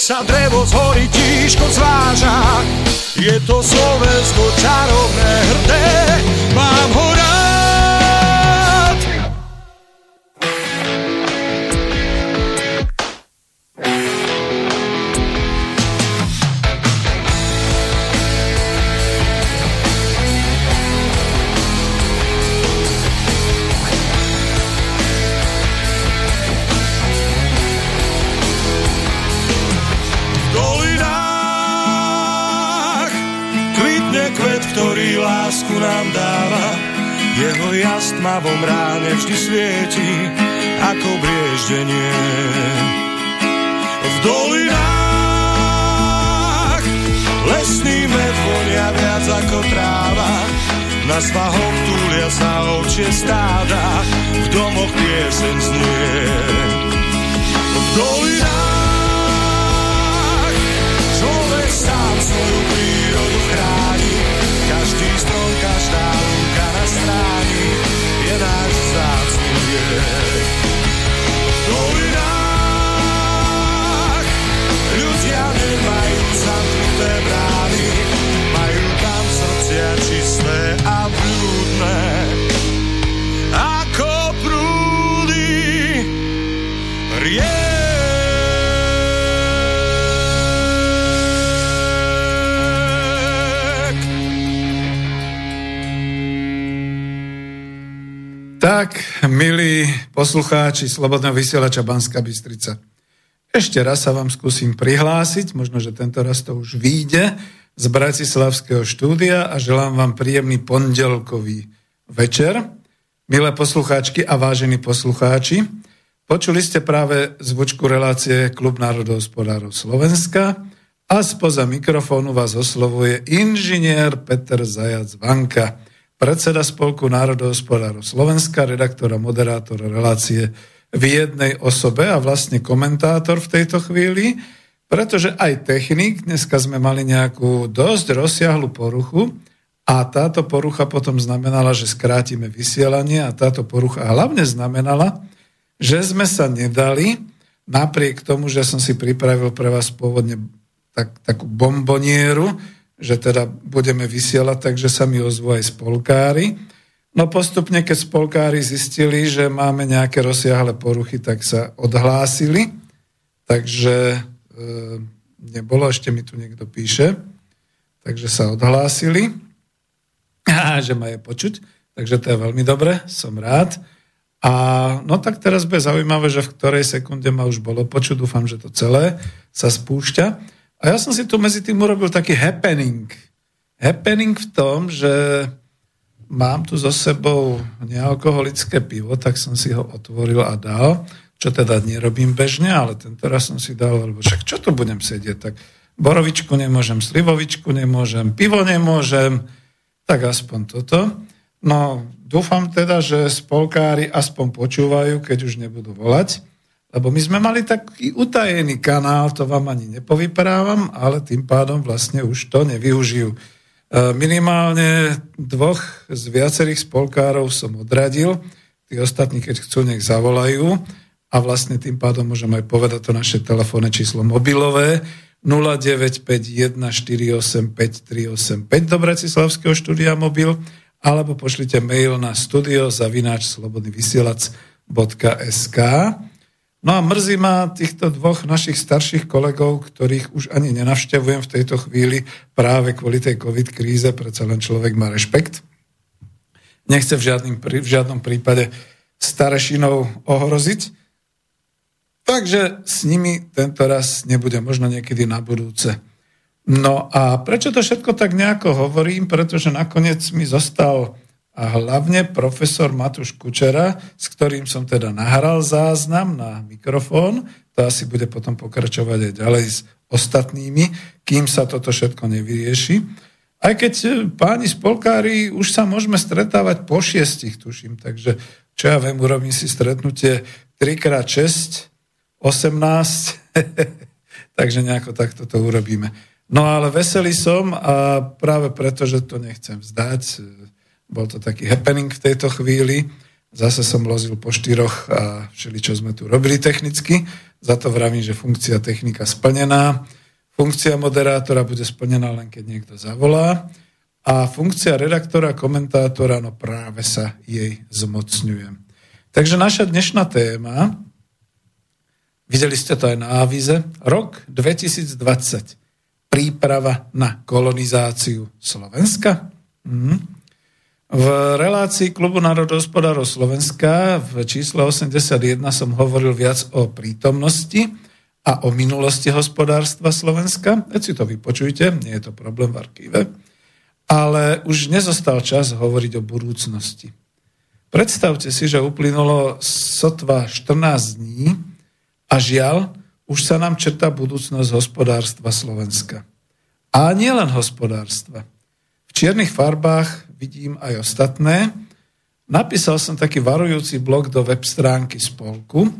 sa drevo z hory tížko zváža, je to Slovensko čarovné, Tak, milí poslucháči Slobodného vysielača Banska Bystrica. Ešte raz sa vám skúsim prihlásiť, možno, že tento raz to už vyjde z Bratislavského štúdia a želám vám príjemný pondelkový večer. Milé poslucháčky a vážení poslucháči, počuli ste práve zvučku relácie Klub národohospodárov Slovenska a spoza mikrofónu vás oslovuje inžinier Peter Zajac Vanka, predseda Spolku národohospodárov Slovenska, redaktor a moderátor relácie v jednej osobe a vlastne komentátor v tejto chvíli, pretože aj technik, dneska sme mali nejakú dosť rozsiahlu poruchu a táto porucha potom znamenala, že skrátime vysielanie a táto porucha hlavne znamenala, že sme sa nedali, napriek tomu, že som si pripravil pre vás pôvodne tak, takú bombonieru, že teda budeme vysielať, takže sa mi ozvú aj spolkári. No postupne, keď spolkári zistili, že máme nejaké rozsiahle poruchy, tak sa odhlásili. Takže e, nebolo, ešte mi tu niekto píše. Takže sa odhlásili. A že ma je počuť. Takže to je veľmi dobre, som rád. A no tak teraz bude zaujímavé, že v ktorej sekunde ma už bolo počuť. Dúfam, že to celé sa spúšťa. A ja som si tu medzi tým urobil taký happening. Happening v tom, že mám tu so sebou nealkoholické pivo, tak som si ho otvoril a dal, čo teda nerobím bežne, ale tento raz som si dal, lebo však čo tu budem sedieť, tak borovičku nemôžem, slivovičku nemôžem, pivo nemôžem, tak aspoň toto. No, dúfam teda, že spolkári aspoň počúvajú, keď už nebudú volať, lebo my sme mali taký utajený kanál, to vám ani nepovyprávam, ale tým pádom vlastne už to nevyužijú. E, minimálne dvoch z viacerých spolkárov som odradil. Tí ostatní, keď chcú, nech zavolajú. A vlastne tým pádom môžem aj povedať to naše telefónne číslo mobilové 0951485385 do Bratislavského štúdia mobil alebo pošlite mail na studiozavináčslobodnyvysielac.sk No a mrzí ma týchto dvoch našich starších kolegov, ktorých už ani nenavštevujem v tejto chvíli práve kvôli tej covid kríze, predsa len človek má rešpekt. Nechce v, žiadnym, v žiadnom prípade starešinov ohroziť. Takže s nimi tento raz nebude možno niekedy na budúce. No a prečo to všetko tak nejako hovorím? Pretože nakoniec mi zostal a hlavne profesor Matúš Kučera, s ktorým som teda nahral záznam na mikrofón, to asi bude potom pokračovať aj ďalej s ostatnými, kým sa toto všetko nevyrieši. Aj keď e, páni spolkári, už sa môžeme stretávať po šiestich, tuším, takže čo ja viem, urobím si stretnutie 3x6, 18, takže nejako takto to urobíme. No ale veselý som a práve preto, že to nechcem vzdať, bol to taký happening v tejto chvíli. Zase som lozil po štyroch a všeli, čo sme tu robili technicky. Za to vravím, že funkcia technika splnená. Funkcia moderátora bude splnená len keď niekto zavolá. A funkcia redaktora, komentátora, no práve sa jej zmocňujem. Takže naša dnešná téma, videli ste to aj na avize, rok 2020. Príprava na kolonizáciu Slovenska. Mhm. V relácii Klubu národohospodárov Slovenska v čísle 81 som hovoril viac o prítomnosti a o minulosti hospodárstva Slovenska. Veď si to vypočujte, nie je to problém v archíve. Ale už nezostal čas hovoriť o budúcnosti. Predstavte si, že uplynulo sotva 14 dní a žiaľ, už sa nám četá budúcnosť hospodárstva Slovenska. A nielen hospodárstva. Čiernych farbách vidím aj ostatné. Napísal som taký varujúci blog do web stránky spolku.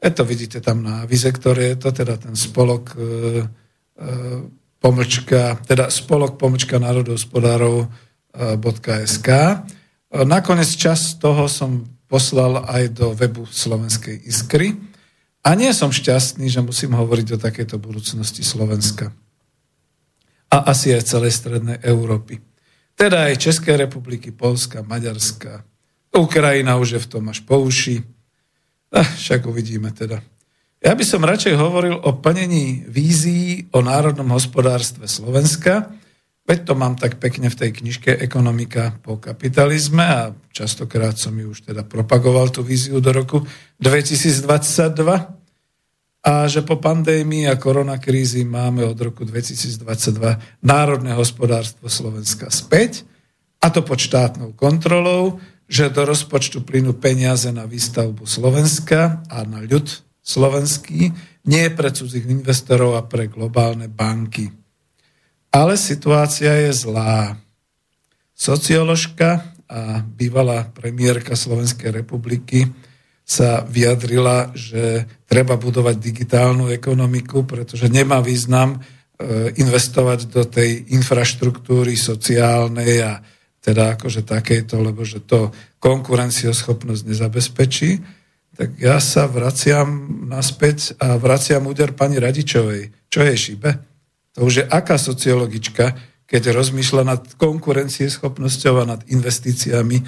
E vidíte tam na vize, ktoré je to, teda ten spolok e, e, pomlčka, teda spolok pomlčka národohospodárov e, .sk. E, nakoniec čas toho som poslal aj do webu Slovenskej Iskry. A nie som šťastný, že musím hovoriť o takejto budúcnosti Slovenska. A asi aj celej strednej Európy. Teda aj Českej republiky, Polska, Maďarska. Ukrajina už je v tom až po uši. Ah, však uvidíme teda. Ja by som radšej hovoril o plnení vízií o národnom hospodárstve Slovenska, veď to mám tak pekne v tej knižke Ekonomika po kapitalizme a častokrát som ju už teda propagoval tú víziu do roku 2022 a že po pandémii a koronakrízi máme od roku 2022 národné hospodárstvo Slovenska späť, a to pod štátnou kontrolou, že do rozpočtu plynú peniaze na výstavbu Slovenska a na ľud slovenský, nie pre cudzích investorov a pre globálne banky. Ale situácia je zlá. Socioložka a bývalá premiérka Slovenskej republiky sa vyjadrila, že treba budovať digitálnu ekonomiku, pretože nemá význam e, investovať do tej infraštruktúry sociálnej a teda akože takejto, lebo že to konkurencioschopnosť nezabezpečí, tak ja sa vraciam naspäť a vraciam úder pani Radičovej. Čo je šibe? To už je aká sociologička, keď rozmýšľa nad konkurencieschopnosťou a nad investíciami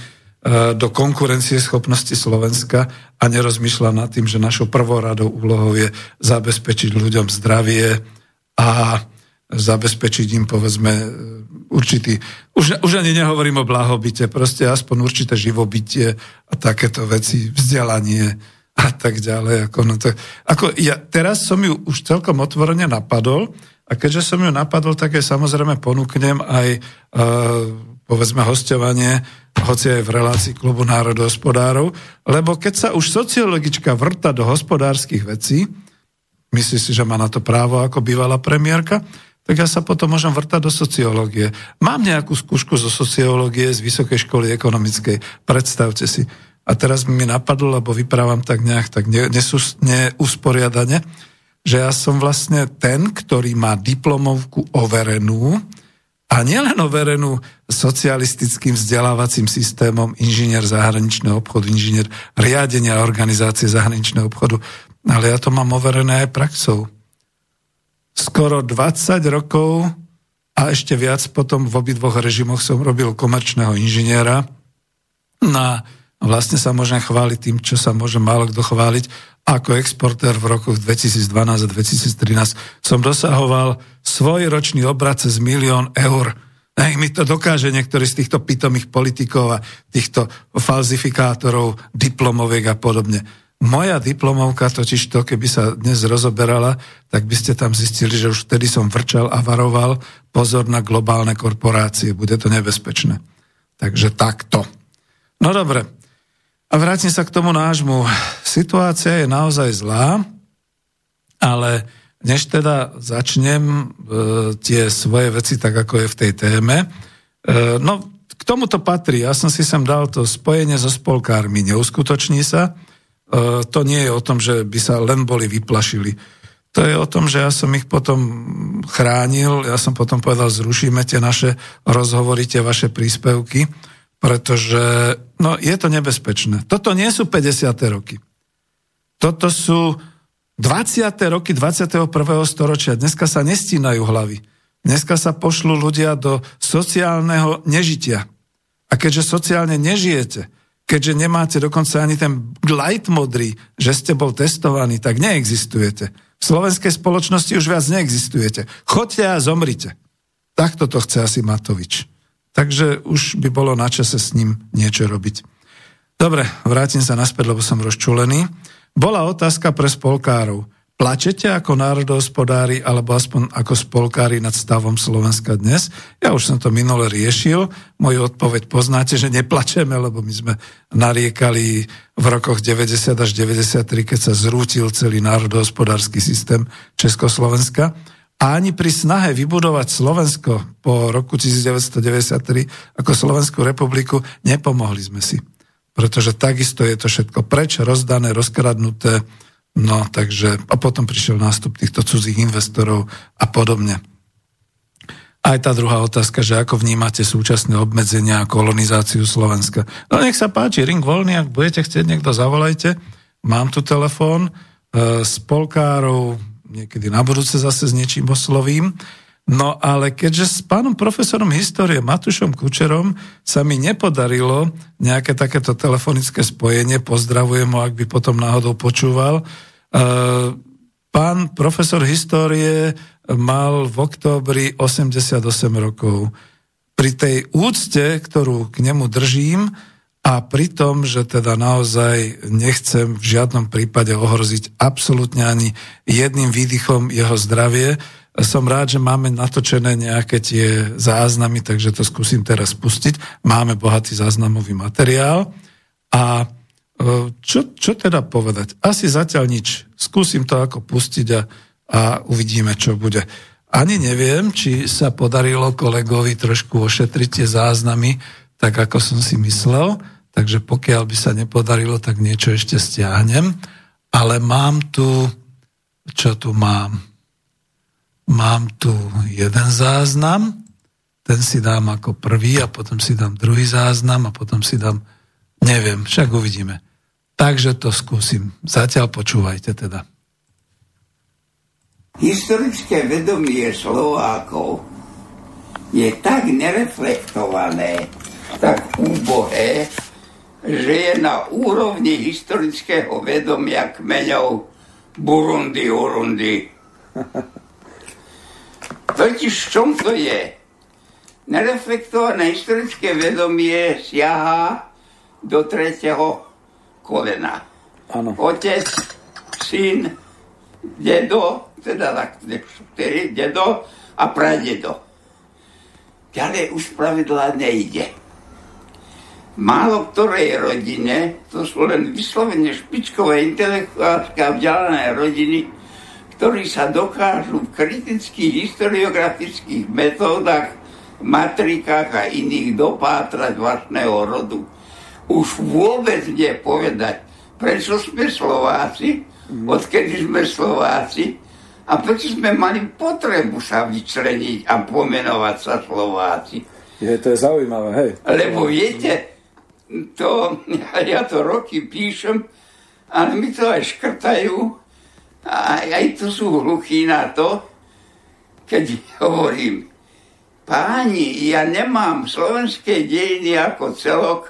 do konkurencie schopnosti Slovenska a nerozmýšľa nad tým, že našou prvoradou úlohou je zabezpečiť ľuďom zdravie a zabezpečiť im, povedzme, určitý, už, už ani nehovorím o blahobite, proste aspoň určité živobytie a takéto veci, vzdelanie a tak ďalej. Ako, no to, ako ja teraz som ju už celkom otvorene napadol a keďže som ju napadol, tak aj samozrejme ponúknem aj uh, povedzme hostovanie, hoci aj v relácii klubu národohospodárov, lebo keď sa už sociologička vrta do hospodárskych vecí, myslí si, že má na to právo ako bývalá premiérka, tak ja sa potom môžem vrtať do sociológie. Mám nejakú skúšku zo sociológie z Vysokej školy ekonomickej, predstavte si. A teraz mi napadlo, lebo vyprávam tak nejak tak neusporiadane, že ja som vlastne ten, ktorý má diplomovku overenú a nielen overenú socialistickým vzdelávacím systémom inžinier zahraničného obchodu, inžinier riadenia organizácie zahraničného obchodu, ale ja to mám overené aj praxou. Skoro 20 rokov a ešte viac potom v obidvoch režimoch som robil komerčného inžiniera. Na, vlastne sa môžem chváliť tým, čo sa môže málo kto chváliť. Ako exportér v rokoch 2012 a 2013 som dosahoval svoj ročný obrad cez milión eur. Nech mi to dokáže niektorý z týchto pitomých politikov a týchto falzifikátorov, diplomoviek a podobne. Moja diplomovka totiž to, keby sa dnes rozoberala, tak by ste tam zistili, že už vtedy som vrčal a varoval pozor na globálne korporácie, bude to nebezpečné. Takže takto. No dobre. A vrátim sa k tomu nášmu. Situácia je naozaj zlá, ale než teda začnem e, tie svoje veci tak, ako je v tej téme, e, no k tomuto patrí. Ja som si sem dal to spojenie so spolkármi. Neuskutoční sa. E, to nie je o tom, že by sa len boli vyplašili. To je o tom, že ja som ich potom chránil, ja som potom povedal, zrušíme tie naše rozhovory, tie vaše príspevky, pretože no, je to nebezpečné. Toto nie sú 50. roky. Toto sú 20. roky 21. storočia. Dneska sa nestínajú hlavy. Dneska sa pošlú ľudia do sociálneho nežitia. A keďže sociálne nežijete, keďže nemáte dokonca ani ten light modrý, že ste bol testovaný, tak neexistujete. V slovenskej spoločnosti už viac neexistujete. Choďte a zomrite. Takto to chce asi Matovič. Takže už by bolo na čase s ním niečo robiť. Dobre, vrátim sa naspäť, lebo som rozčulený. Bola otázka pre spolkárov. Plačete ako národohospodári alebo aspoň ako spolkári nad stavom Slovenska dnes? Ja už som to minule riešil. Moju odpoveď poznáte, že neplačeme, lebo my sme nariekali v rokoch 90 až 93, keď sa zrútil celý národohospodársky systém Československa. A ani pri snahe vybudovať Slovensko po roku 1993 ako Slovenskú republiku nepomohli sme si. Pretože takisto je to všetko preč, rozdané, rozkradnuté, No, takže, a potom prišiel nástup týchto cudzích investorov a podobne. Aj tá druhá otázka, že ako vnímate súčasné obmedzenia a kolonizáciu Slovenska. No nech sa páči, ring voľný, ak budete chcieť, niekto zavolajte. Mám tu telefón e, s polkárov, niekedy na budúce zase s niečím oslovím. No ale keďže s pánom profesorom histórie Matušom Kučerom sa mi nepodarilo nejaké takéto telefonické spojenie, pozdravujem ho, ak by potom náhodou počúval, uh, pán profesor histórie mal v októbri 88 rokov. Pri tej úcte, ktorú k nemu držím, a pri tom, že teda naozaj nechcem v žiadnom prípade ohroziť absolútne ani jedným výdychom jeho zdravie, som rád, že máme natočené nejaké tie záznamy, takže to skúsim teraz pustiť. Máme bohatý záznamový materiál. A e, čo, čo teda povedať? Asi zatiaľ nič. Skúsim to ako pustiť a, a uvidíme, čo bude. Ani neviem, či sa podarilo kolegovi trošku ošetriť tie záznamy, tak ako som si myslel. Takže pokiaľ by sa nepodarilo, tak niečo ešte stiahnem. Ale mám tu, čo tu mám? Mám tu jeden záznam, ten si dám ako prvý a potom si dám druhý záznam a potom si dám, neviem, však uvidíme. Takže to skúsim. Zatiaľ počúvajte teda. Historické vedomie Slovákov je tak nereflektované, tak úbohé, že je na úrovni historického vedomia kmeňov Burundi, Urundi. Totiž v čom to je? Nereflektované historické vedomie siaha do tretieho kolena. Ano. Otec, syn, dedo, teda tak, dedo a pradedo. Ďalej už pravidla nejde. Málo ktorej rodine, to sú len vyslovene špičkové intelektuálske a vzdialené rodiny, ktorí sa dokážu v kritických historiografických metódach, matrikách a iných dopátrať vlastného rodu. Už vôbec nie povedať, prečo sme Slováci, mhm. odkedy sme Slováci a prečo sme mali potrebu sa vyčleniť a pomenovať sa Slováci. Je, to je zaujímavé, hej. Lebo viete, to, ja to roky píšem, ale mi to aj škrtajú, a aj tu sú hluchí na to, keď hovorím, páni, ja nemám slovenské dejiny ako celok,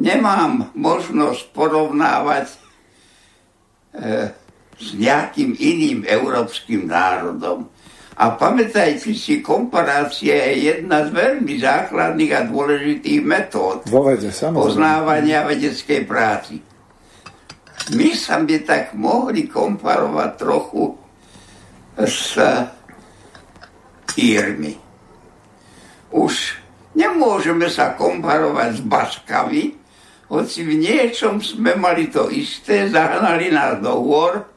nemám možnosť porovnávať e, s nejakým iným európskym národom. A pamätajte si, komparácia je jedna z veľmi základných a dôležitých metód vede, poznávania vedeckej práci. My sa by tak mohli komparovať trochu s Írmi. Už nemôžeme sa komparovať s Baskami, hoci v niečom sme mali to isté, zahnali nás do hôr,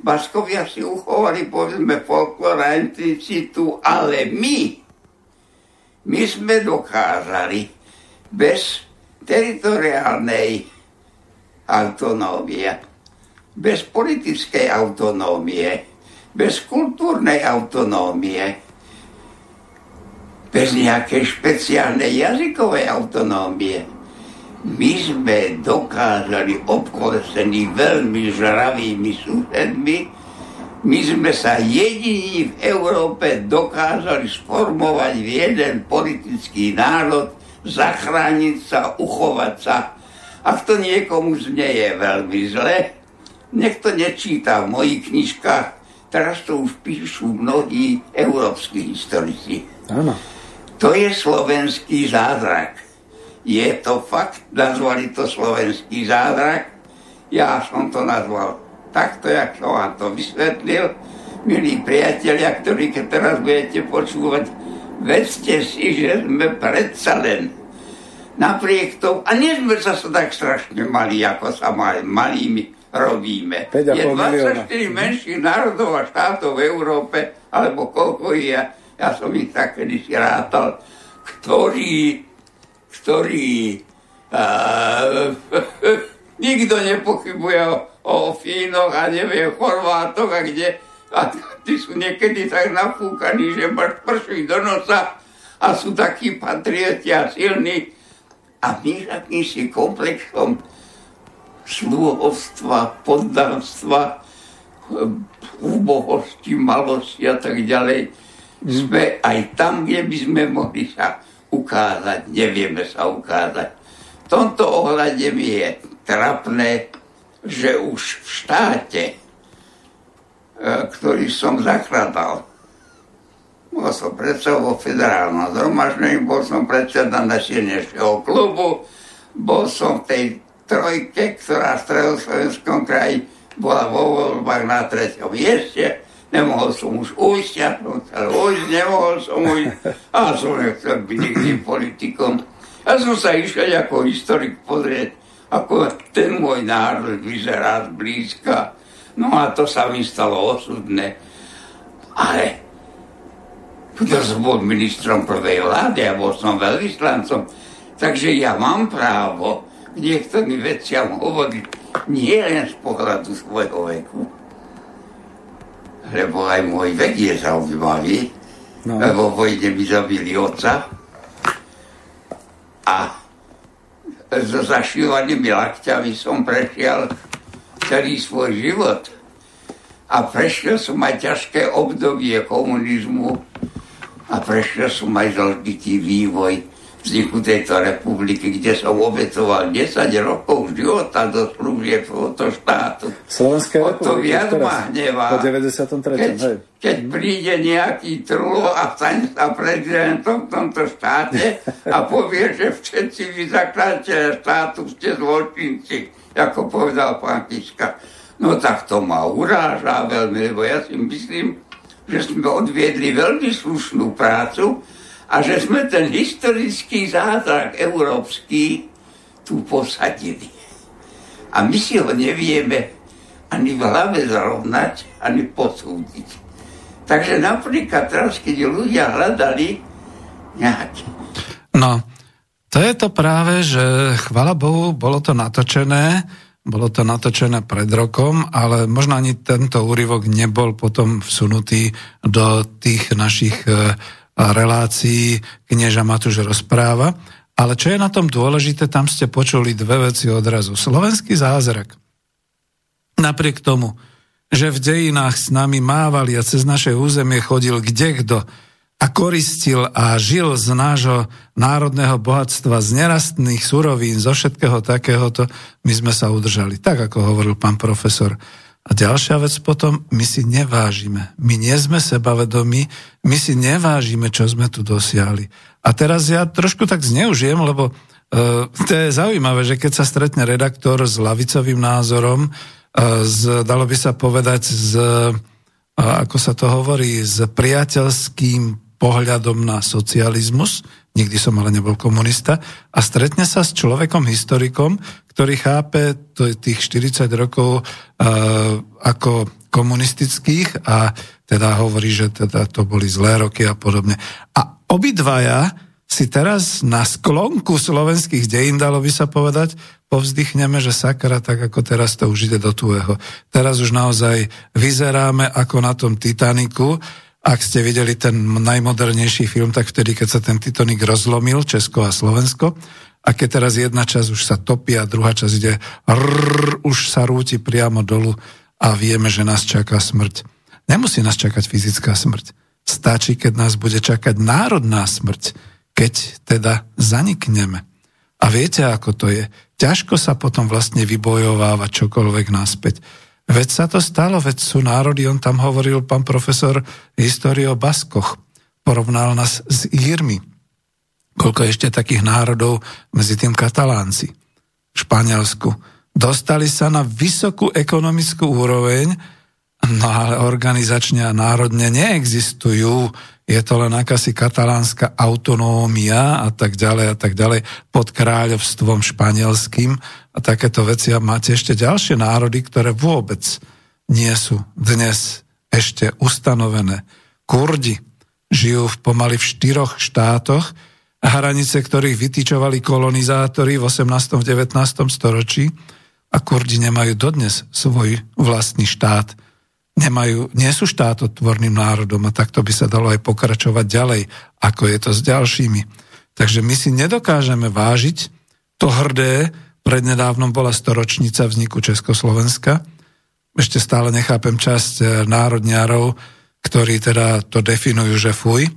Baskovia si uchovali, povedzme, folklor a inticitu, ale my, my sme dokázali bez teritoriálnej autonómie, bez politickej autonómie, bez kultúrnej autonómie, bez nejakej špeciálnej jazykovej autonómie, my sme dokázali obkolesení veľmi žravými susedmi, my sme sa jediní v Európe dokázali sformovať v jeden politický národ, zachrániť sa, uchovať sa. Ak to niekomu znieje veľmi zle, nech to nečíta v mojich knižkách, teraz to už píšu mnohí európsky historici. Áno. To je slovenský zázrak je to fakt, nazvali to slovenský zázrak. Ja som to nazval takto, jak som vám to vysvetlil. Milí priatelia, ktorí keď teraz budete počúvať, vedzte si, že sme predsa len napriek tomu, a nie sme zase tak strašne malí, ako sa mali, malými robíme. Je 24 menších národov a štátov v Európe, alebo koľko je, ja, ja som ich tak kedysi rátal, ktorí ktorý uh, nikto nepochybuje o, o Fínoch a nevie o Chorvátoch a kde a tí sú niekedy tak nafúkaní, že máš prší do nosa a sú takí patrioti a silní. A my si komplexom sluhovstva, poddanstva, úbohosti, malosti a tak ďalej, sme aj tam, kde by sme mohli sa ukázať, nevieme sa ukázať. V tomto ohľade mi je trapné, že už v štáte, e, ktorý som zakladal, bol som predseda vo federálnom zhromaždení, bol som predseda našeho klubu, bol som v tej trojke, ktorá v stredoslovenskom kraji bola vo voľbách na treťom mieste Nemohol som už som chcel ujsť, nemohol som ujsť a som nechcel byť nikdy politikom. Ja som sa išiel ako historik pozrieť, ako ten môj národ vyzerá zblízka. No a to sa mi stalo osudné. Ale ja som bol ministrom prvej vlády, ja bol som veľvyslancom, takže ja mám právo k niektorým veciam hovoriť nie len z pohľadu svojho veku, lebo aj môj vek je zaujímavý, no. lebo vojne mi zabili otca a so zašívanými lakťami som prešiel celý svoj život. A prešiel som aj ťažké obdobie komunizmu a prešiel som aj zložitý vývoj vzniku tejto republiky, kde som obetoval 10 rokov života do služieb tohoto štátu. Slovenskej republiky. to viac ma hnevá. Po 93. Keď, hej. keď príde nejaký trulo a stane sa prezidentom v tomto štáte a povie, že všetci vy zakladateľe štátu ste zločinci, ako povedal pán Kiska. No tak to ma uráža veľmi, lebo ja si myslím, že sme odviedli veľmi slušnú prácu, a že sme ten historický zázrak európsky tu posadili. A my si ho nevieme ani v hlave zrovnať, ani posúdiť. Takže napríklad teraz, keď ľudia hľadali nejaké... No, to je to práve, že chvala Bohu, bolo to natočené, bolo to natočené pred rokom, ale možno ani tento úryvok nebol potom vsunutý do tých našich uh, relácií knieža Matúš rozpráva. Ale čo je na tom dôležité, tam ste počuli dve veci odrazu. Slovenský zázrak. Napriek tomu, že v dejinách s nami mávali a cez naše územie chodil kde kto, a koristil a žil z nášho národného bohatstva, z nerastných surovín, zo všetkého takéhoto, my sme sa udržali. Tak, ako hovoril pán profesor. A ďalšia vec potom, my si nevážime. My nie sme sebavedomí, my si nevážime, čo sme tu dosiahli. A teraz ja trošku tak zneužijem, lebo uh, to je zaujímavé, že keď sa stretne redaktor s lavicovým názorom, uh, z, dalo by sa povedať, z, uh, ako sa to hovorí, s priateľským pohľadom na socializmus, nikdy som ale nebol komunista, a stretne sa s človekom, historikom, ktorý chápe tých 40 rokov uh, ako komunistických a teda hovorí, že teda to boli zlé roky a podobne. A obidvaja si teraz na sklonku slovenských dejín, dalo by sa povedať, povzdychneme, že sakra, tak ako teraz to už ide do tuého. Teraz už naozaj vyzeráme ako na tom Titaniku, ak ste videli ten najmodernejší film, tak vtedy, keď sa ten Titanic rozlomil, Česko a Slovensko, a keď teraz jedna časť už sa topí a druhá časť ide, rrr, už sa rúti priamo dolu a vieme, že nás čaká smrť. Nemusí nás čakať fyzická smrť. Stačí, keď nás bude čakať národná smrť, keď teda zanikneme. A viete, ako to je? Ťažko sa potom vlastne vybojováva čokoľvek naspäť. Veď sa to stalo, veď sú národy, on tam hovoril pán profesor histórie o Baskoch. Porovnal nás s Írmi. Koľko ešte takých národov medzi tým katalánci v Španielsku. Dostali sa na vysokú ekonomickú úroveň, no ale organizačne a národne neexistujú je to len akási katalánska autonómia a tak ďalej a tak ďalej pod kráľovstvom španielským a takéto veci. A máte ešte ďalšie národy, ktoré vôbec nie sú dnes ešte ustanovené. Kurdi žijú v pomaly v štyroch štátoch, hranice ktorých vytýčovali kolonizátori v 18. 19. storočí a Kurdi nemajú dodnes svoj vlastný štát nemajú, nie sú štátotvorným národom a takto by sa dalo aj pokračovať ďalej, ako je to s ďalšími. Takže my si nedokážeme vážiť to hrdé, prednedávnom bola storočnica vzniku Československa. Ešte stále nechápem časť eh, národňárov, ktorí teda to definujú, že fuj.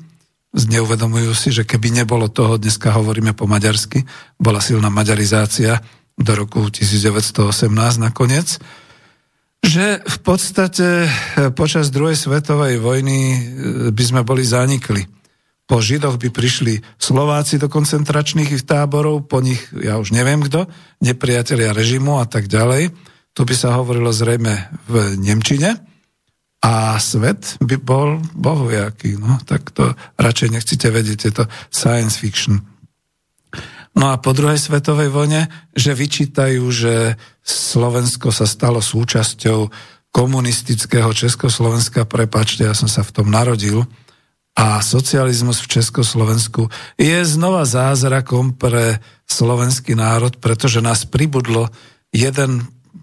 Neuvedomujú si, že keby nebolo toho, dneska hovoríme po maďarsky, bola silná maďarizácia do roku 1918 nakoniec že v podstate eh, počas druhej svetovej vojny eh, by sme boli zanikli. Po Židoch by prišli Slováci do koncentračných táborov, po nich, ja už neviem kto, nepriatelia režimu a tak ďalej. Tu by sa hovorilo zrejme v Nemčine a svet by bol bohujaký. No, tak to radšej nechcete vedieť, je to science fiction. No a po druhej svetovej vojne, že vyčítajú, že Slovensko sa stalo súčasťou komunistického Československa, prepačte, ja som sa v tom narodil, a socializmus v Československu je znova zázrakom pre slovenský národ, pretože nás pribudlo 1,300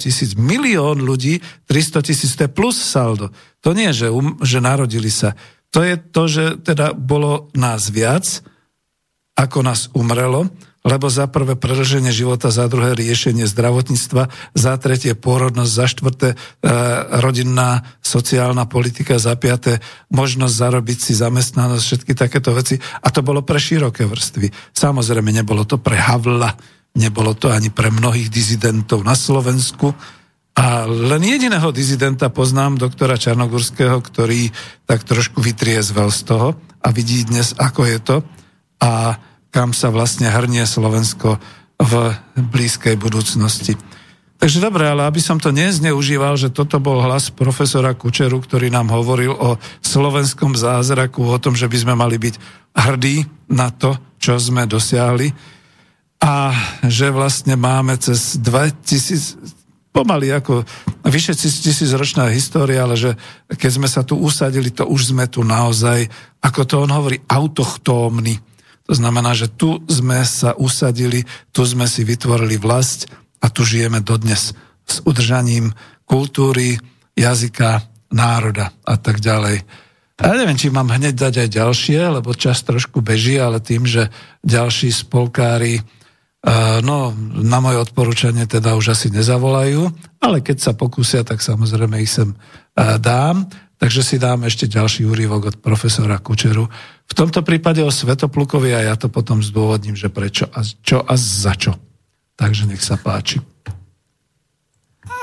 tisíc, milión ľudí, 300 tisíc, to je plus saldo. To nie že, um, že narodili sa. To je to, že teda bolo nás viac, ako nás umrelo, lebo za prvé predlženie života, za druhé riešenie zdravotníctva, za tretie pôrodnosť, za štvrté e, rodinná sociálna politika, za piaté možnosť zarobiť si zamestnanosť, všetky takéto veci. A to bolo pre široké vrstvy. Samozrejme, nebolo to pre Havla, nebolo to ani pre mnohých dizidentov na Slovensku. A len jediného dizidenta poznám, doktora Čarnogurského, ktorý tak trošku vytriezvel z toho a vidí dnes, ako je to a kam sa vlastne hrnie Slovensko v blízkej budúcnosti. Takže dobre, ale aby som to nezneužíval, že toto bol hlas profesora Kučeru, ktorý nám hovoril o slovenskom zázraku, o tom, že by sme mali byť hrdí na to, čo sme dosiahli a že vlastne máme cez 2000, pomaly ako vyše tisíc ročná história, ale že keď sme sa tu usadili, to už sme tu naozaj, ako to on hovorí, autochtómni to znamená, že tu sme sa usadili, tu sme si vytvorili vlast a tu žijeme dodnes s udržaním kultúry, jazyka, národa a tak ďalej. Ja neviem, či mám hneď dať aj ďalšie, lebo čas trošku beží, ale tým, že ďalší spolkári eh, no, na moje odporúčanie teda už asi nezavolajú, ale keď sa pokúsia, tak samozrejme ich sem eh, dám. Takže si dám ešte ďalší úryvok od profesora Kučeru. V tomto prípade o Svetoplukovi a ja to potom zdôvodním, že prečo a čo a za čo. Takže nech sa páči.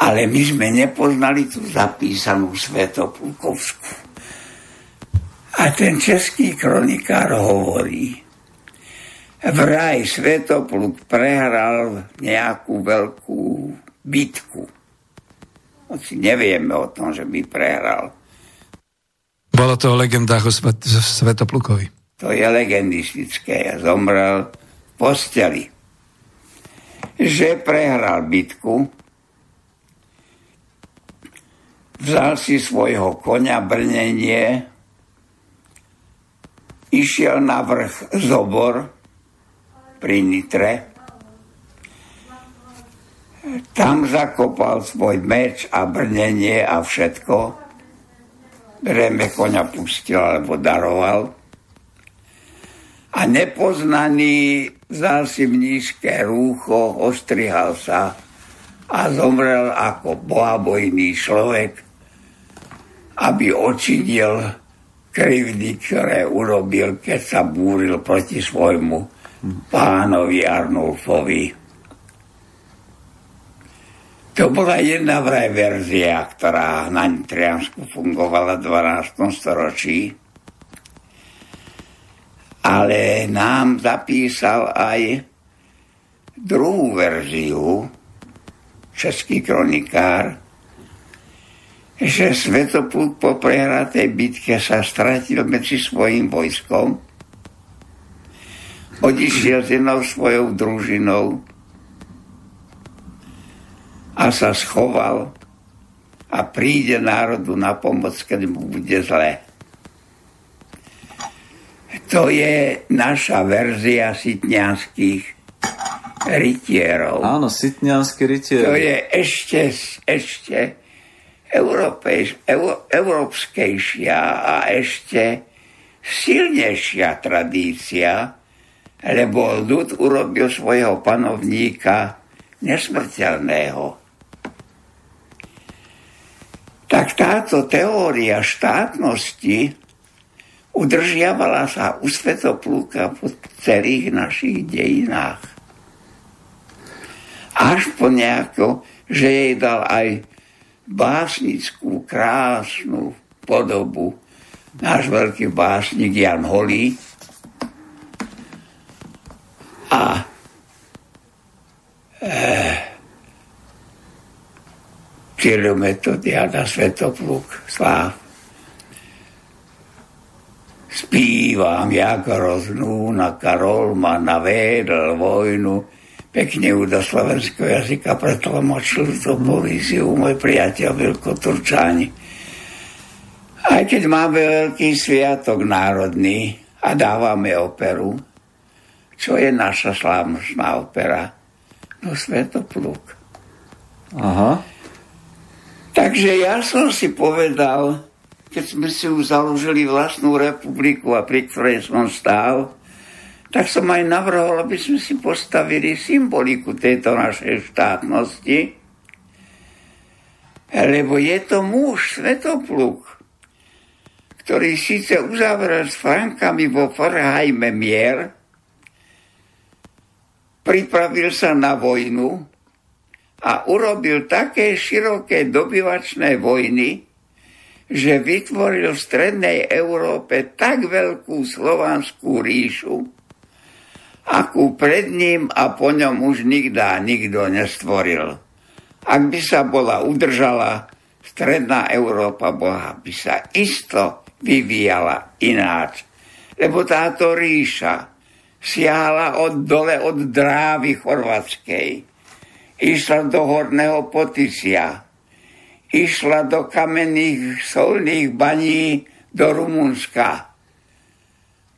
Ale my sme nepoznali tú zapísanú Svetoplukovskú. A ten český kronikár hovorí, vraj Svetopluk prehral nejakú veľkú bitku. Hoci nevieme o tom, že by prehral bolo to o legendách o Svet, Svetoplukovi. To je legendistické. Ja zomrel v posteli. Že prehral bitku, vzal si svojho konia brnenie, išiel na vrch Zobor pri Nitre, tam zakopal svoj meč a brnenie a všetko Reme koňa pustil alebo daroval. A nepoznaný vzal si mnížské rúcho, ostrihal sa a zomrel ako bohabojný človek, aby očinil krivdy, ktoré urobil, keď sa búril proti svojmu pánovi Arnulfovi. To bola jedna vraj verzia, ktorá na Nitriansku fungovala v 12. storočí. Ale nám zapísal aj druhú verziu, český kronikár, že Svetopluk po prehratej bitke sa stratil medzi svojim vojskom, odišiel s jednou svojou družinou a sa schoval a príde národu na pomoc, keď mu bude zle. To je naša verzia sitňanských rytierov. Áno, sitňanskí rytieri. To je ešte, ešte európejš, európskejšia a ešte silnejšia tradícia, lebo ľud urobil svojho panovníka nesmrteľného tak táto teória štátnosti udržiavala sa u Svetoplúka po celých našich dejinách. Až po nejako, že jej dal aj básnickú, krásnu podobu náš veľký básnik Jan Holý. A eh, Metodiada Svetopluk, sláv. Spívam, jak roznúna Karol ma navédl vojnu, pekne ju do slovenského jazyka pretlmočil to povíziu môj priateľ Vilko Turčáni. Aj keď máme veľký sviatok národný a dávame operu, čo je naša slávnostná opera? No Svetopluk. Aha. Takže ja som si povedal, keď sme si už založili vlastnú republiku a pri ktorej som stál, tak som aj navrhol, aby sme si postavili symboliku tejto našej štátnosti, lebo je to muž, Svetopluk, ktorý síce uzavrel s Frankami vo Forhajme mier, pripravil sa na vojnu, a urobil také široké dobyvačné vojny, že vytvoril v strednej Európe tak veľkú slovanskú ríšu, akú pred ním a po ňom už nikdá nikto nestvoril. Ak by sa bola udržala, stredná Európa bola by sa isto vyvíjala ináč. Lebo táto ríša siahala od dole od drávy chorvatskej išla do horného Potisia, išla do kamenných solných baní do Rumunska.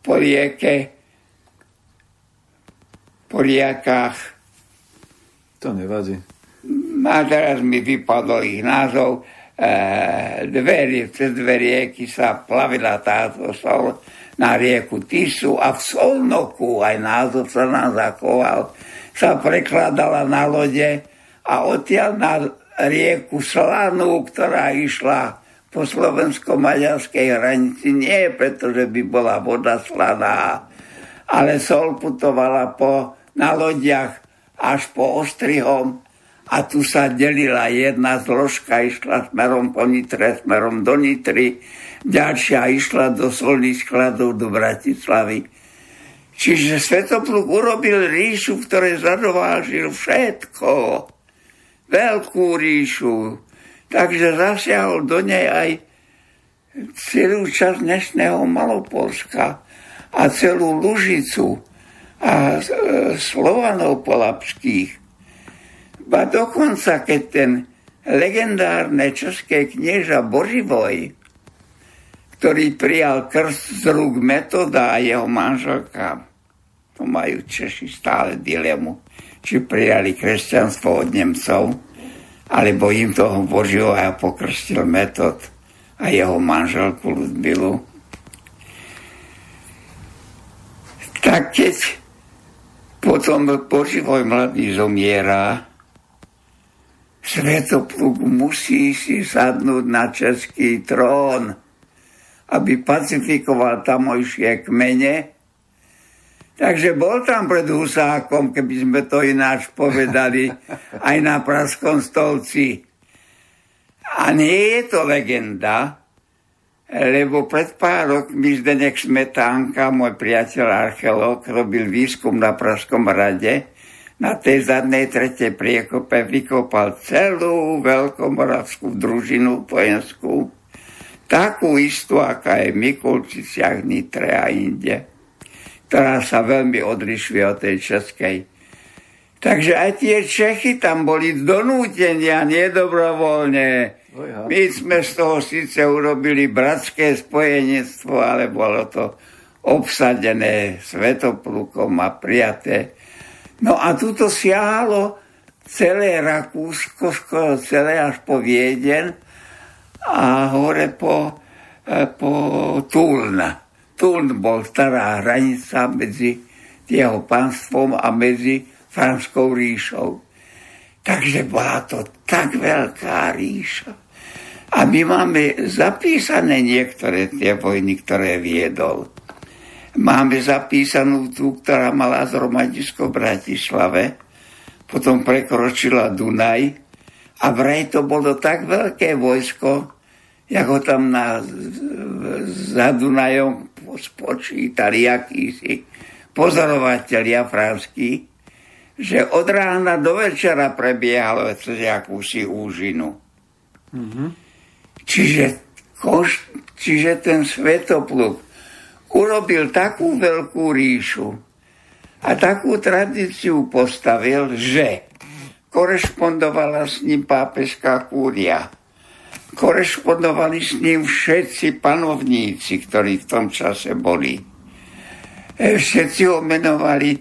Po rieke, po riekách. To nevadí. A teraz mi vypadol ich názov. E, dve, cez dve rieky sa plavila táto sol na rieku Tisu a v Solnoku aj názov sa nám zachoval sa prekladala na lode a odtiaľ na rieku Slanu, ktorá išla po slovensko-maďarskej hranici nie preto, že by bola voda slaná, ale sol putovala po, na lodiach až po Ostrihom a tu sa delila jedna zložka, išla smerom po Nitre, smerom do Nitry, ďalšia išla do solných skladov do Bratislavy. Čiže Svetopluk urobil ríšu, v zadovážil všetko. Veľkú ríšu. Takže zasiahol do nej aj celú časť dnešného Malopolska a celú Lužicu a e, Slovanov polapských Ba dokonca, keď ten legendárne české knieža Boživoj, ktorý prijal krst z rúk metoda a jeho manželka, to majú Češi stále dilemu, či prijali kresťanstvo od Nemcov, alebo im toho Boživoja pokrstil metod a jeho manželku Ludmilu. Tak keď potom Boživoj mladý zomiera, Svetopluk musí si sadnúť na český trón, aby pacifikoval tamojšie kmene. Takže bol tam pred Husákom, keby sme to ináč povedali, aj na Praskom stolci. A nie je to legenda, lebo pred pár rokmi Zdenek Smetánka, môj priateľ archeológ, robil výskum na Praskom rade na tej zadnej tretej priekope vykopal celú veľkomoravskú družinu vojenskú, takú istú, aká je v Mikulčiciach, Nitre a inde, ktorá sa veľmi odlišuje od tej českej. Takže aj tie Čechy tam boli donútenia, nedobrovoľne. My sme z toho síce urobili bratské spojenectvo, ale bolo to obsadené svetoplukom a prijaté No a tuto siahalo celé Rakúsko, skoro celé až po Vieden a hore po, e, po Tuln. Tuln bol stará hranica medzi jeho pánstvom a medzi Franskou ríšou. Takže bola to tak veľká ríša. A my máme zapísané niektoré tie vojny, ktoré viedol. Máme zapísanú tú, ktorá mala zhromadisko v Bratislave, potom prekročila Dunaj a vraj to bolo tak veľké vojsko, ho tam na, za Dunajom spočítali akýsi pozorovatelia franskí, že od rána do večera prebiehalo cez akúsi úžinu. Mm-hmm. Čiže, koš, čiže ten svetopluk urobil takú veľkú ríšu a takú tradíciu postavil, že korešpondovala s ním pápežská kúria. Korešpondovali s ním všetci panovníci, ktorí v tom čase boli. E, všetci ho menovali e,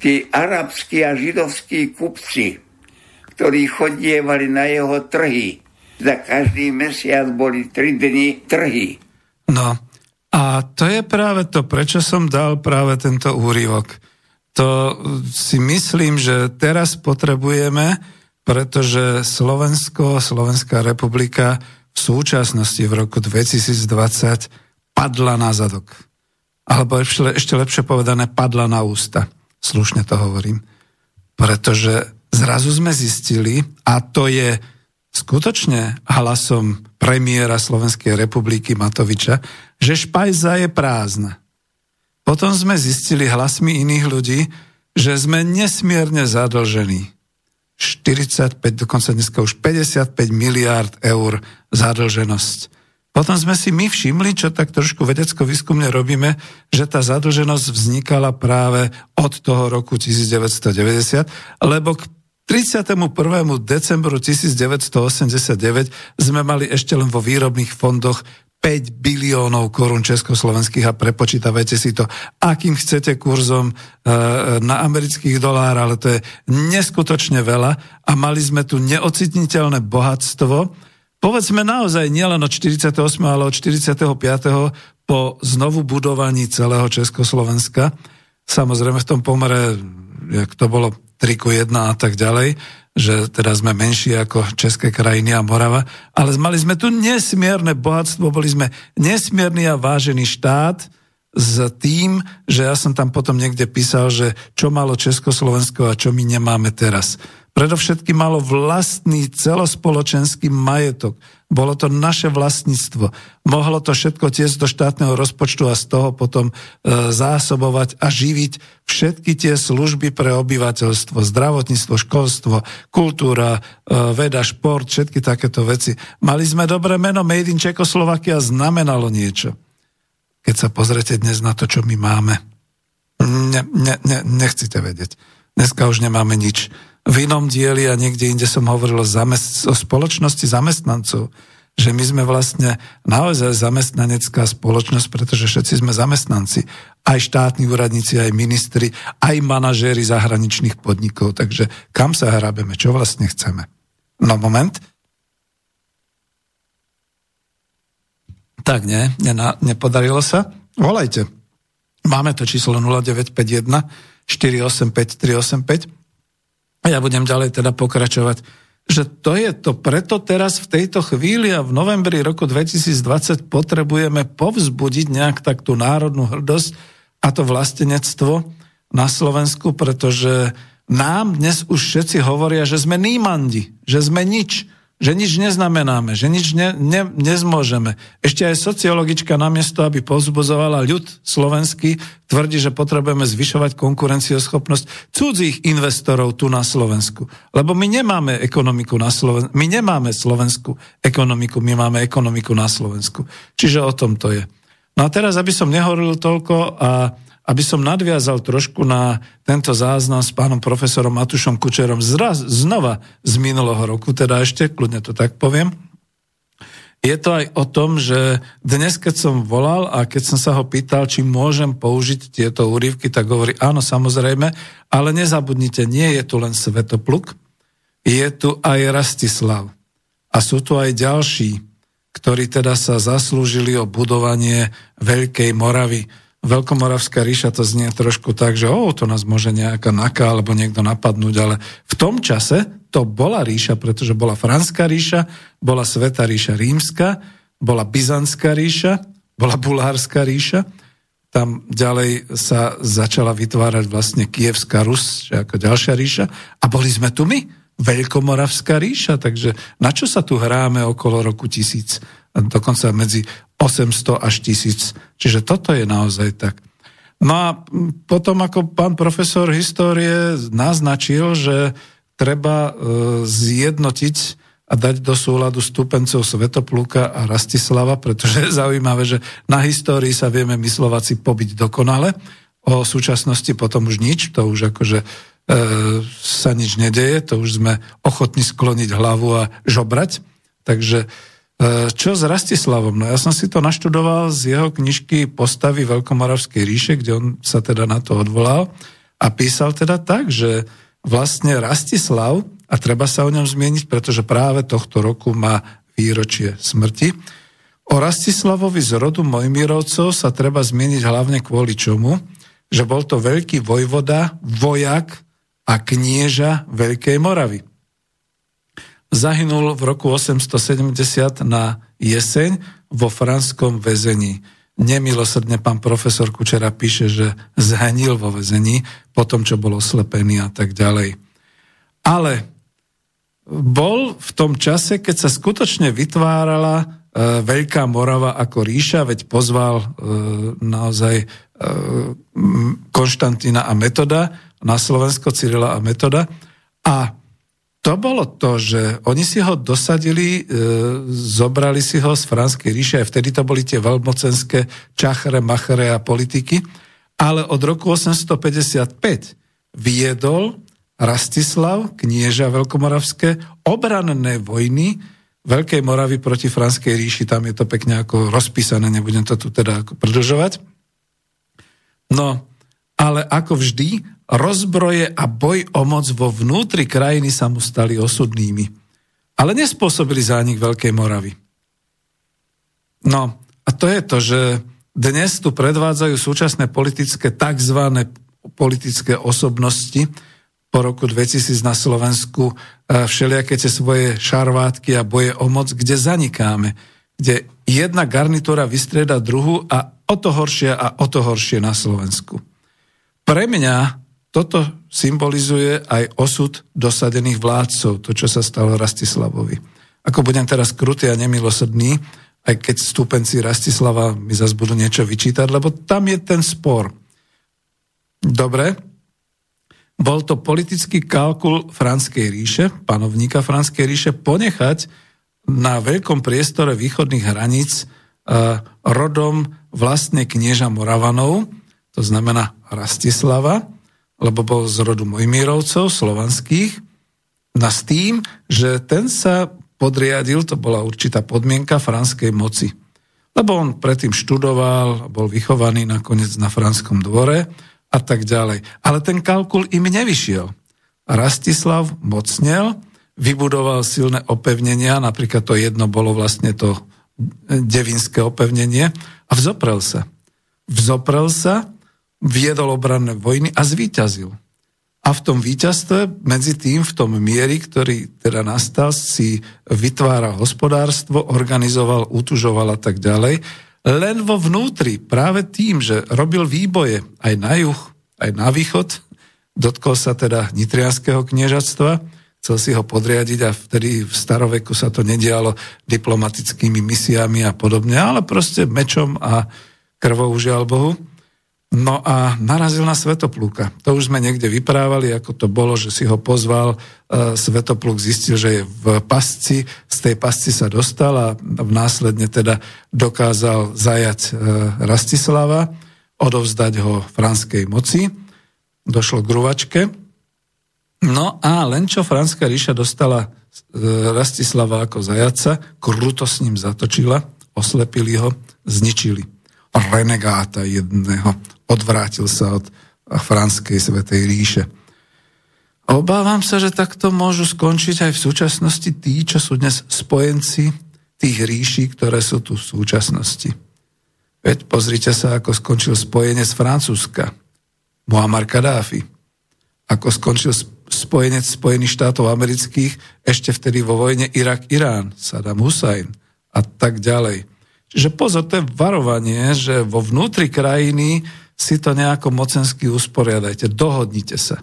tí arabskí a židovskí kupci, ktorí chodievali na jeho trhy. Za každý mesiac boli tri dni trhy. No, a to je práve to, prečo som dal práve tento úrivok. To si myslím, že teraz potrebujeme, pretože Slovensko, Slovenská republika v súčasnosti v roku 2020 padla na zadok. Alebo ešte, lepšie povedané, padla na ústa. Slušne to hovorím. Pretože zrazu sme zistili, a to je skutočne hlasom premiéra Slovenskej republiky Matoviča, že špajza je prázdna. Potom sme zistili hlasmi iných ľudí, že sme nesmierne zadlžení. 45, dokonca dneska už 55 miliárd eur zadlženosť. Potom sme si my všimli, čo tak trošku vedecko-výskumne robíme, že tá zadlženosť vznikala práve od toho roku 1990, lebo k 31. decembru 1989 sme mali ešte len vo výrobných fondoch 5 biliónov korún československých a prepočítavajte si to, akým chcete kurzom e, na amerických dolár, ale to je neskutočne veľa a mali sme tu neocitniteľné bohatstvo, povedzme naozaj nielen od 48., ale od 45. po znovu budovaní celého Československa. Samozrejme v tom pomere jak to bolo 3 ku 1 a tak ďalej, že teraz sme menší ako České krajiny a Morava, ale mali sme tu nesmierne bohatstvo, boli sme nesmierny a vážený štát s tým, že ja som tam potom niekde písal, že čo malo Československo a čo my nemáme teraz. Predovšetkým malo vlastný celospoločenský majetok. Bolo to naše vlastníctvo. Mohlo to všetko tiesť do štátneho rozpočtu a z toho potom e, zásobovať a živiť všetky tie služby pre obyvateľstvo, zdravotníctvo, školstvo, kultúra, e, veda, šport, všetky takéto veci. Mali sme dobré meno, Made in Čekoslovakia znamenalo niečo. Keď sa pozrete dnes na to, čo my máme, ne, ne, ne, nechcete vedieť. Dneska už nemáme nič v inom dieli a niekde inde som hovoril o, zamest- o spoločnosti zamestnancov, že my sme vlastne naozaj zamestnanecká spoločnosť, pretože všetci sme zamestnanci. Aj štátni úradníci, aj ministri, aj manažéri zahraničných podnikov. Takže kam sa hrabeme, čo vlastne chceme? No moment. Tak nie, nena, nepodarilo sa. Volajte. Máme to číslo 0951 485 385 a ja budem ďalej teda pokračovať, že to je to, preto teraz v tejto chvíli a v novembri roku 2020 potrebujeme povzbudiť nejak tak tú národnú hrdosť a to vlastenectvo na Slovensku, pretože nám dnes už všetci hovoria, že sme nímandi, že sme nič, že nič neznamenáme, že nič ne, ne, nezmôžeme. Ešte aj sociologička namiesto, aby pozbuzovala ľud slovenský, tvrdí, že potrebujeme zvyšovať konkurencioschopnosť cudzích investorov tu na Slovensku. Lebo my nemáme ekonomiku na Slovensku, my nemáme slovenskú ekonomiku, my máme ekonomiku na Slovensku. Čiže o tom to je. No a teraz, aby som nehovoril toľko a aby som nadviazal trošku na tento záznam s pánom profesorom Matušom Kučerom zraz, znova z minulého roku, teda ešte, kľudne to tak poviem. Je to aj o tom, že dnes, keď som volal a keď som sa ho pýtal, či môžem použiť tieto úryvky, tak hovorí, áno, samozrejme, ale nezabudnite, nie je tu len Svetopluk, je tu aj Rastislav. A sú tu aj ďalší, ktorí teda sa zaslúžili o budovanie Veľkej Moravy Veľkomoravská ríša to znie trošku tak, že o, to nás môže nejaká naka alebo niekto napadnúť, ale v tom čase to bola ríša, pretože bola Franská ríša, bola Sveta ríša rímska, bola Byzantská ríša, bola Bulhárska ríša, tam ďalej sa začala vytvárať vlastne Kievská Rus, ako ďalšia ríša. A boli sme tu my, Veľkomoravská ríša, takže na čo sa tu hráme okolo roku tisíc, dokonca medzi 800 až 1000. Čiže toto je naozaj tak. No a potom, ako pán profesor histórie naznačil, že treba e, zjednotiť a dať do súladu stupencov Svetopluka a Rastislava, pretože je zaujímavé, že na histórii sa vieme myslovaci pobiť dokonale, o súčasnosti potom už nič, to už akože sa nič nedeje, to už sme ochotní skloniť hlavu a žobrať. Takže E, čo s Rastislavom? No ja som si to naštudoval z jeho knižky Postavy Veľkomoravskej ríše, kde on sa teda na to odvolal a písal teda tak, že vlastne Rastislav, a treba sa o ňom zmieniť, pretože práve tohto roku má výročie smrti, o Rastislavovi z rodu Mojmirovcov sa treba zmieniť hlavne kvôli čomu, že bol to veľký vojvoda, vojak a knieža Veľkej Moravy zahynul v roku 870 na jeseň vo franskom väzení. Nemilosrdne pán profesor Kučera píše, že zhenil vo väzení po tom, čo bol oslepený a tak ďalej. Ale bol v tom čase, keď sa skutočne vytvárala e, Veľká Morava ako ríša, veď pozval e, naozaj e, Konštantína a Metoda na Slovensko, Cyrila a Metoda. A to bolo to, že oni si ho dosadili, e, zobrali si ho z Franskej ríše, aj vtedy to boli tie veľmocenské čachre, machre a politiky, ale od roku 855 viedol Rastislav, knieža veľkomoravské, obranné vojny Veľkej Moravy proti Franskej ríši, tam je to pekne ako rozpísané, nebudem to tu teda ako predlžovať. No, ale ako vždy, rozbroje a boj o moc vo vnútri krajiny sa mu stali osudnými. Ale nespôsobili zánik Veľkej Moravy. No, a to je to, že dnes tu predvádzajú súčasné politické tzv. politické osobnosti po roku 2000 na Slovensku všelijaké tie svoje šarvátky a boje o moc, kde zanikáme, kde jedna garnitúra vystrieda druhu a o to horšie a o to horšie na Slovensku. Pre mňa toto symbolizuje aj osud dosadených vládcov, to, čo sa stalo Rastislavovi. Ako budem teraz krutý a nemilosrdný, aj keď stúpenci Rastislava mi zase budú niečo vyčítať, lebo tam je ten spor. Dobre, bol to politický kalkul Franskej ríše, panovníka Franskej ríše, ponechať na veľkom priestore východných hraníc uh, rodom vlastne knieža Moravanov, to znamená Rastislava, lebo bol z rodu Mojmírovcov, slovanských, na s tým, že ten sa podriadil, to bola určitá podmienka franskej moci. Lebo on predtým študoval, bol vychovaný nakoniec na franskom dvore a tak ďalej. Ale ten kalkul im nevyšiel. Rastislav mocnel, vybudoval silné opevnenia, napríklad to jedno bolo vlastne to devinské opevnenie a vzoprel sa. Vzoprel sa viedol obranné vojny a zvíťazil. A v tom víťazstve, medzi tým, v tom miery, ktorý teda nastal, si vytváral hospodárstvo, organizoval, utužoval a tak ďalej. Len vo vnútri, práve tým, že robil výboje aj na juh, aj na východ, dotkol sa teda nitrianského kniežatstva, chcel si ho podriadiť a vtedy v staroveku sa to nedialo diplomatickými misiami a podobne, ale proste mečom a krvou, žiaľ Bohu. No a narazil na Svetoplúka. To už sme niekde vyprávali, ako to bolo, že si ho pozval. E, Svetoplúk zistil, že je v pasci, z tej pasci sa dostal a následne teda dokázal zajať e, Rastislava, odovzdať ho franskej moci. Došlo k ruvačke. No a len čo Franská ríša dostala e, Rastislava ako zajaca, kruto s ním zatočila, oslepili ho, zničili renegáta jedného odvrátil sa od franskej svetej ríše. Obávam sa, že takto môžu skončiť aj v súčasnosti tí, čo sú dnes spojenci tých ríší, ktoré sú tu v súčasnosti. Veď pozrite sa, ako skončil spojenie z Francúzska. Muammar Kadáfi. Ako skončil spojenec Spojených štátov amerických ešte vtedy vo vojne Irak-Irán, Saddam Hussein a tak ďalej. Čiže pozor, to je varovanie, že vo vnútri krajiny si to nejako mocensky usporiadajte, dohodnite sa.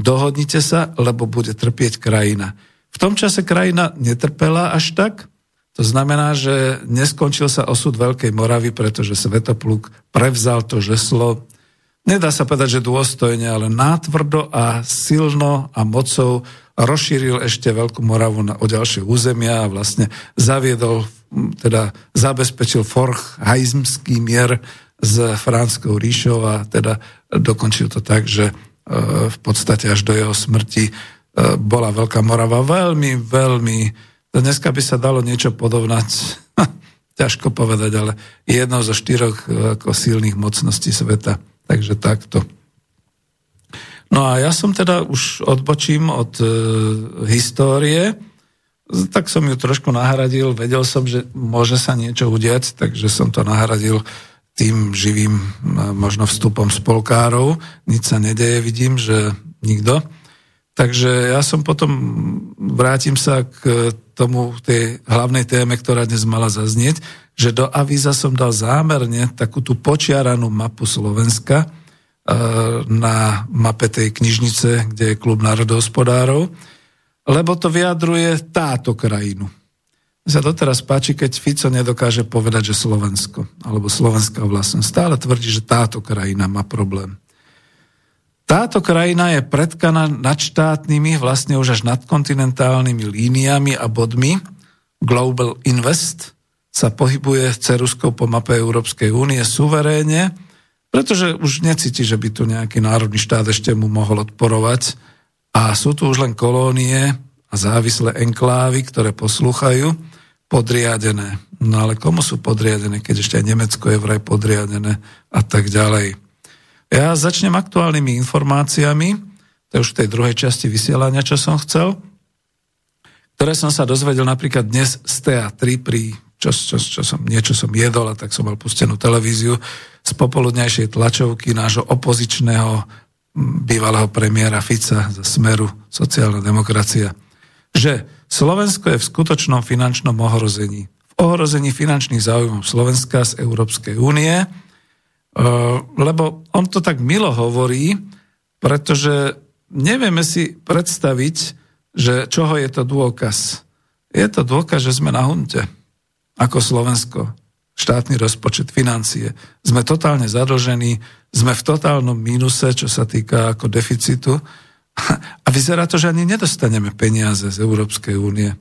Dohodnite sa, lebo bude trpieť krajina. V tom čase krajina netrpela až tak, to znamená, že neskončil sa osud Veľkej Moravy, pretože Svetopluk prevzal to žeslo, nedá sa povedať, že dôstojne, ale nátvrdo a silno a mocou rozšíril ešte Veľkú Moravu na, o ďalšie územia a vlastne zaviedol, teda zabezpečil Forch hajzmský mier s Franskou ríšou a teda dokončil to tak, že e, v podstate až do jeho smrti e, bola Veľká Morava veľmi, veľmi... Dneska by sa dalo niečo podobnať, ťažko povedať, ale jedno zo štyroch e, ako silných mocností sveta. Takže takto. No a ja som teda už odbočím od e, histórie, tak som ju trošku nahradil, vedel som, že môže sa niečo udiať, takže som to nahradil tým živým možno vstupom spolkárov. Nič sa nedeje, vidím, že nikto. Takže ja som potom, vrátim sa k tomu, tej hlavnej téme, ktorá dnes mala zaznieť, že do avíza som dal zámerne takú tú počiaranú mapu Slovenska e, na mape tej knižnice, kde je klub národohospodárov, lebo to vyjadruje táto krajinu sa doteraz páči, keď Fico nedokáže povedať, že Slovensko, alebo slovenská vlastnosť. Stále tvrdí, že táto krajina má problém. Táto krajina je predkaná nadštátnymi, vlastne už až nadkontinentálnymi líniami a bodmi. Global Invest sa pohybuje ceruskou po mape Európskej únie suverénne, pretože už necíti, že by tu nejaký národný štát ešte mu mohol odporovať. A sú tu už len kolónie a závislé enklávy, ktoré poslúchajú podriadené. No ale komu sú podriadené, keď ešte aj Nemecko je vraj podriadené a tak ďalej. Ja začnem aktuálnymi informáciami, to už v tej druhej časti vysielania, čo som chcel, ktoré som sa dozvedel napríklad dnes z TA3 pri čo, čo, čo som, niečo som jedol a tak som mal pustenú televíziu z popoludnejšej tlačovky nášho opozičného bývalého premiéra Fica za Smeru sociálna demokracia, že Slovensko je v skutočnom finančnom ohrození. V ohrození finančných záujmov Slovenska z Európskej únie, e, lebo on to tak milo hovorí, pretože nevieme si predstaviť, že čoho je to dôkaz. Je to dôkaz, že sme na hunte, ako Slovensko, štátny rozpočet, financie. Sme totálne zadlžení, sme v totálnom mínuse, čo sa týka ako deficitu. A vyzerá to, že ani nedostaneme peniaze z Európskej únie.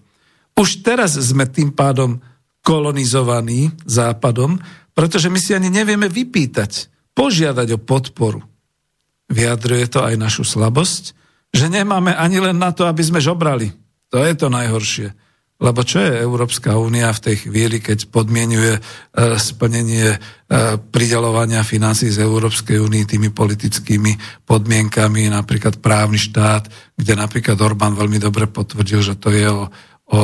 Už teraz sme tým pádom kolonizovaní západom, pretože my si ani nevieme vypýtať, požiadať o podporu. Vyjadruje to aj našu slabosť, že nemáme ani len na to, aby sme žobrali. To je to najhoršie. Lebo čo je Európska únia v tej chvíli, keď podmienuje e, splnenie e, pridelovania financí z Európskej únie tými politickými podmienkami, napríklad právny štát, kde napríklad Orbán veľmi dobre potvrdil, že to je o, o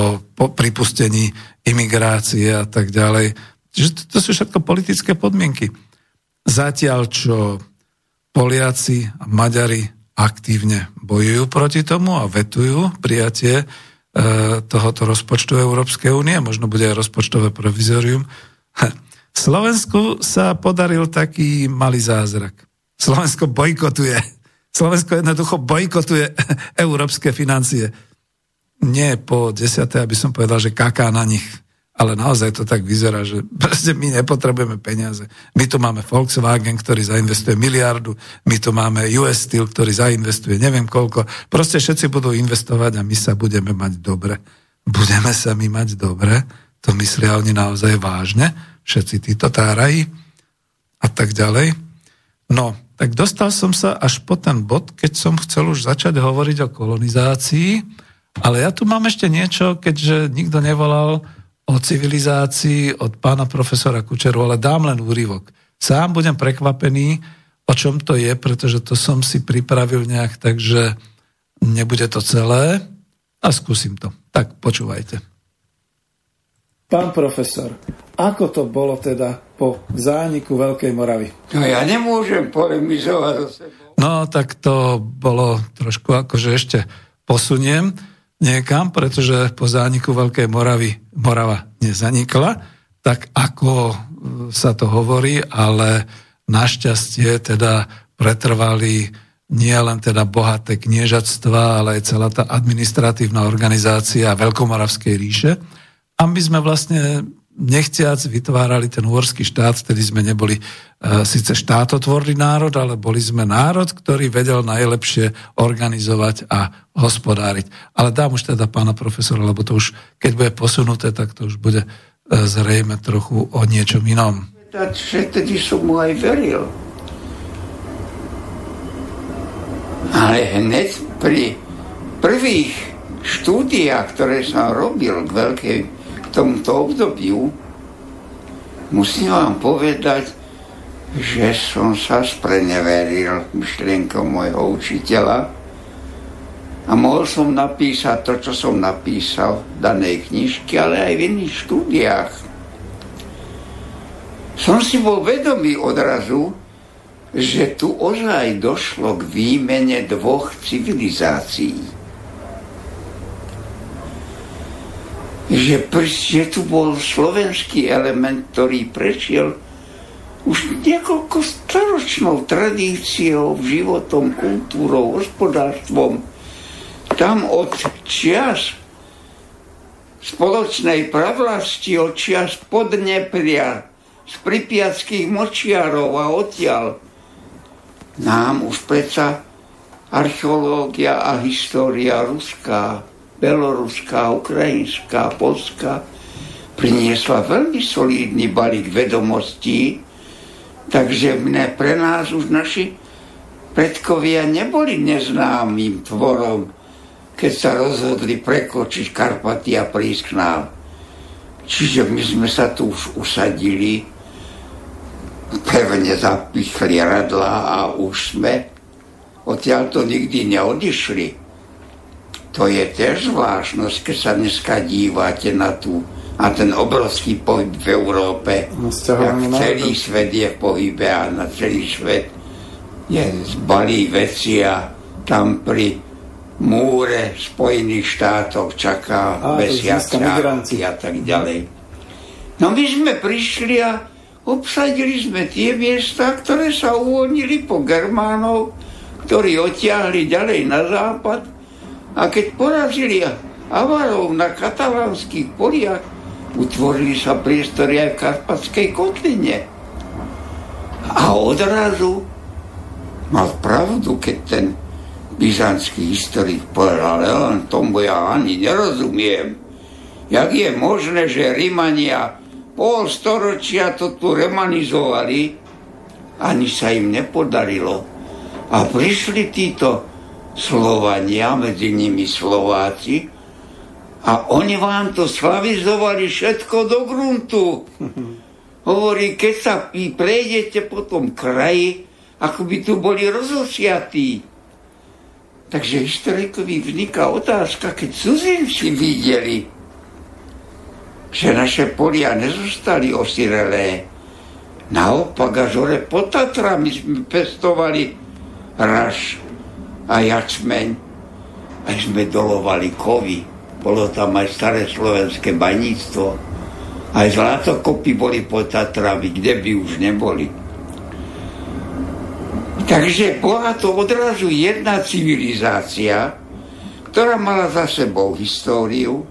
pripustení imigrácie a tak ďalej. Čiže to, to sú všetko politické podmienky. Zatiaľ, čo Poliaci a Maďari aktívne bojujú proti tomu a vetujú prijatie tohoto rozpočtu Európskej únie, možno bude aj rozpočtové provizorium. V Slovensku sa podaril taký malý zázrak. Slovensko bojkotuje. Slovensko jednoducho bojkotuje európske financie. Nie po desiate, aby som povedal, že kaká na nich ale naozaj to tak vyzerá, že proste my nepotrebujeme peniaze. My tu máme Volkswagen, ktorý zainvestuje miliardu, my tu máme US Steel, ktorý zainvestuje neviem koľko. Proste všetci budú investovať a my sa budeme mať dobre. Budeme sa my mať dobre, to myslia oni naozaj vážne, všetci títo tárají a tak ďalej. No, tak dostal som sa až po ten bod, keď som chcel už začať hovoriť o kolonizácii, ale ja tu mám ešte niečo, keďže nikto nevolal, o civilizácii od pána profesora Kučeru, ale dám len úryvok. Sám budem prekvapený, o čom to je, pretože to som si pripravil nejak, takže nebude to celé a skúsim to. Tak počúvajte. Pán profesor, ako to bolo teda po zániku Veľkej Moravy? No ja nemôžem polemizovať. No tak to bolo trošku akože ešte posuniem niekam, pretože po zániku Veľkej Moravy Morava nezanikla, tak ako e, sa to hovorí, ale našťastie teda pretrvali nie len teda bohaté kniežatstva, ale aj celá tá administratívna organizácia Veľkomoravskej ríše. A my sme vlastne nechciac vytvárali ten uhorský štát, vtedy sme neboli e, síce štátotvorný národ, ale boli sme národ, ktorý vedel najlepšie organizovať a hospodáriť. Ale dám už teda pána profesora, lebo to už, keď bude posunuté, tak to už bude e, zrejme trochu o niečom inom. Že som mu aj veril. Ale hneď pri prvých štúdiách, ktoré som robil k veľkej tomto obdobiu musím vám povedať, že som sa spreneveril myšlienkou môjho učiteľa a mohol som napísať to, čo som napísal v danej knižke, ale aj v iných štúdiách. Som si bol vedomý odrazu, že tu ozaj došlo k výmene dvoch civilizácií že, že tu bol slovenský element, ktorý prešiel už niekoľko staročnou tradíciou, životom, kultúrou, hospodárstvom. Tam od čias spoločnej pravlasti, od čias Podnepria, z pripiackých močiarov a odtiaľ nám už predsa archeológia a história ruská beloruská, ukrajinská, polská, priniesla veľmi solidný balík vedomostí, takže mne pre nás už naši predkovia neboli neznámym tvorom, keď sa rozhodli prekočiť Karpaty a prísť k nám. Čiže my sme sa tu už usadili, pevne zapichli radla a už sme odtiaľ to nikdy neodišli. To je tiež zvláštnosť, keď sa dneska dívate na, tú, na ten obrovský pohyb v Európe. No, jak celý svet je v pohybe a na celý svet je zbalí veci a tam pri múre Spojených štátov čaká Á, to mesiac získa migranti. a tak ďalej. No my sme prišli a obsadili sme tie miesta, ktoré sa uvoľnili po Germánov, ktorí odtiahli ďalej na západ a keď porazili Avarov na katalánskych poliach, utvorili sa priestory aj v Karpatskej kotline. A odrazu mal pravdu, keď ten byzantský historik povedal, len tomu ja ani nerozumiem. Jak je možné, že Rímania pol storočia to tu remanizovali, ani sa im nepodarilo. A prišli títo Slovania, medzi nimi Slováci, a oni vám to slavizovali všetko do gruntu. Hovorí, keď sa vy prejdete po tom kraji, ako by tu boli rozosiatí. Takže historikovi vzniká otázka, keď cudzinci videli, že naše polia nezostali osirelé. Naopak, až hore pod Tatrami sme pestovali raž a jačmeň. Aj sme dolovali kovy. Bolo tam aj staré slovenské baníctvo. Aj zlatokopy boli pod Tatrami, kde by už neboli. Takže bola to odrazu jedna civilizácia, ktorá mala za sebou históriu,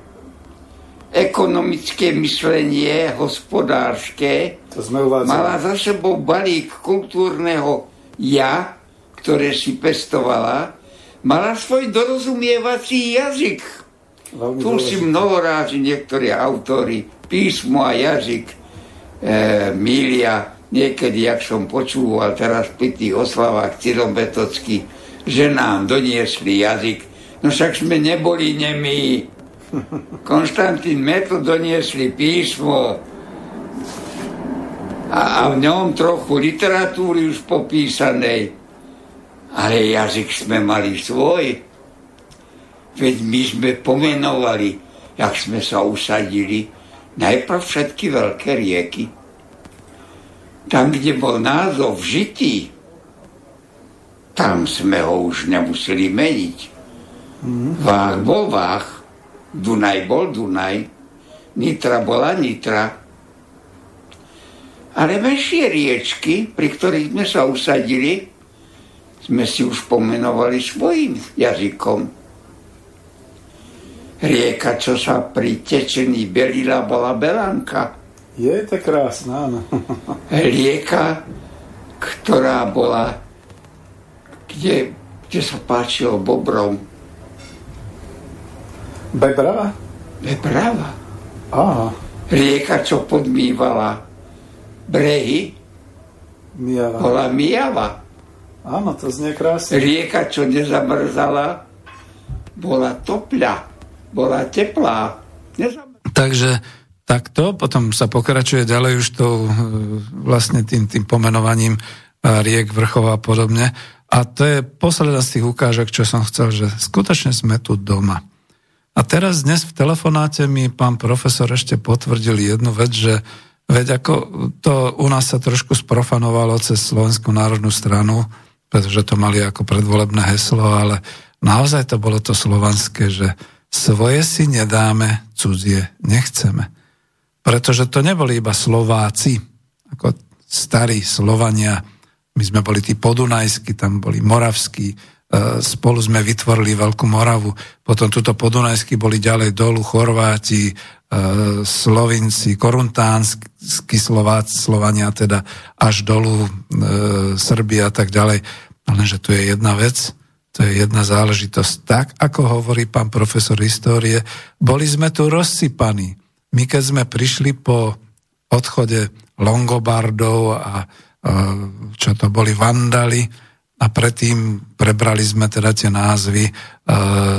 ekonomické myslenie, hospodárske, To sme uvádzali. mala za sebou balík kultúrneho ja, ktoré si pestovala, mala svoj dorozumievací jazyk. Veľmi Tu si dôležité. mnohorázi niektorí autory písmo a jazyk e, milia. Niekedy, jak som počúval teraz pri tých oslavách Cyrometocky, že nám doniesli jazyk. No však sme neboli nemí. Konštantín Metl doniesli písmo a, a v ňom trochu literatúry už popísanej. Ale jazyk sme mali svoj. Veď my sme pomenovali, jak sme sa usadili, najprv všetky veľké rieky. Tam, kde bol názov žitý, tam sme ho už nemuseli meniť. Vách bol Vách, Dunaj bol Dunaj, Nitra bola Nitra. Ale menšie riečky, pri ktorých sme sa usadili, sme si už pomenovali svojim jazykom. Rieka, čo sa pri tečení belila, bola Belanka. Je to krásne, áno. Rieka, ktorá bola, kde, kde sa páčilo bobrom, Bebrava? Bebrava. Áno. Rieka, čo podmývala brehy, Mijava. bola Mijava. Áno, to znie krásne. Rieka, čo nezamrzala, bola topľa, bola teplá. Nezamrzala. Takže takto, potom sa pokračuje ďalej už tou e, vlastne tým, tým pomenovaním e, riek, vrchov a podobne. A to je posledná z tých ukážok, čo som chcel, že skutočne sme tu doma. A teraz dnes v telefonáte mi pán profesor ešte potvrdil jednu vec, že veď ako to u nás sa trošku sprofanovalo cez Slovenskú národnú stranu, pretože to mali ako predvolebné heslo, ale naozaj to bolo to slovanské, že svoje si nedáme, cudzie nechceme. Pretože to neboli iba Slováci, ako starí Slovania, my sme boli tí podunajskí, tam boli moravskí, e, spolu sme vytvorili Veľkú Moravu, potom tuto podunajskí boli ďalej dolu Chorváti, Slovinci, koruntánsky Slováci, Slovania teda až dolu e, Srbia a tak ďalej. Ale že tu je jedna vec, to je jedna záležitosť. Tak, ako hovorí pán profesor histórie, boli sme tu rozsypaní. My keď sme prišli po odchode Longobardov a, a čo to boli Vandali a predtým prebrali sme teda tie názvy e,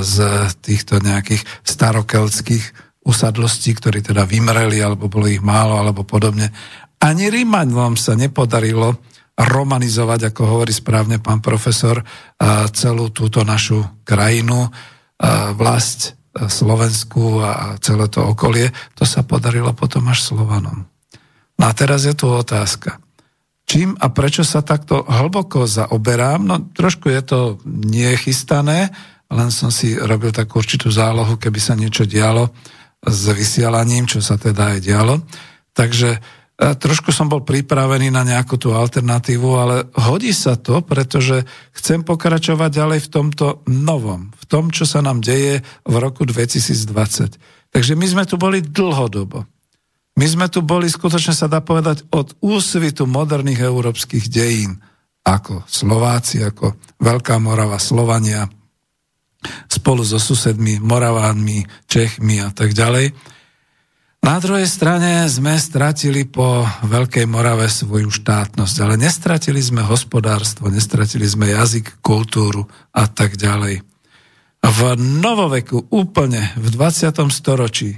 z týchto nejakých starokeltských usadlostí, ktorí teda vymreli, alebo bolo ich málo, alebo podobne. Ani Rímanom sa nepodarilo romanizovať, ako hovorí správne pán profesor, celú túto našu krajinu, vlast Slovensku a celé to okolie. To sa podarilo potom až Slovanom. No a teraz je tu otázka. čím a prečo sa takto hlboko zaoberám. No trošku je to nechystané, len som si robil takú určitú zálohu, keby sa niečo dialo s vysielaním, čo sa teda aj dialo. Takže e, trošku som bol pripravený na nejakú tú alternatívu, ale hodí sa to, pretože chcem pokračovať ďalej v tomto novom, v tom, čo sa nám deje v roku 2020. Takže my sme tu boli dlhodobo. My sme tu boli, skutočne sa dá povedať, od úsvitu moderných európskych dejín, ako Slováci, ako Veľká Morava, Slovania, spolu so susedmi, Moravánmi, Čechmi a tak ďalej. Na druhej strane sme stratili po Veľkej Morave svoju štátnosť, ale nestratili sme hospodárstvo, nestratili sme jazyk, kultúru a tak ďalej. V novoveku, úplne v 20. storočí,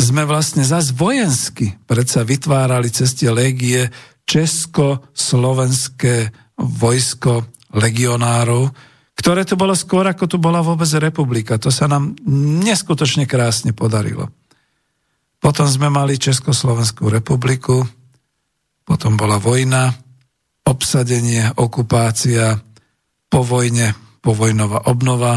sme vlastne zas vojensky predsa vytvárali cez tie légie česko-slovenské vojsko legionárov, ktoré tu bolo skôr, ako tu bola vôbec republika. To sa nám neskutočne krásne podarilo. Potom sme mali Československú republiku, potom bola vojna, obsadenie, okupácia, po vojne, povojnová obnova,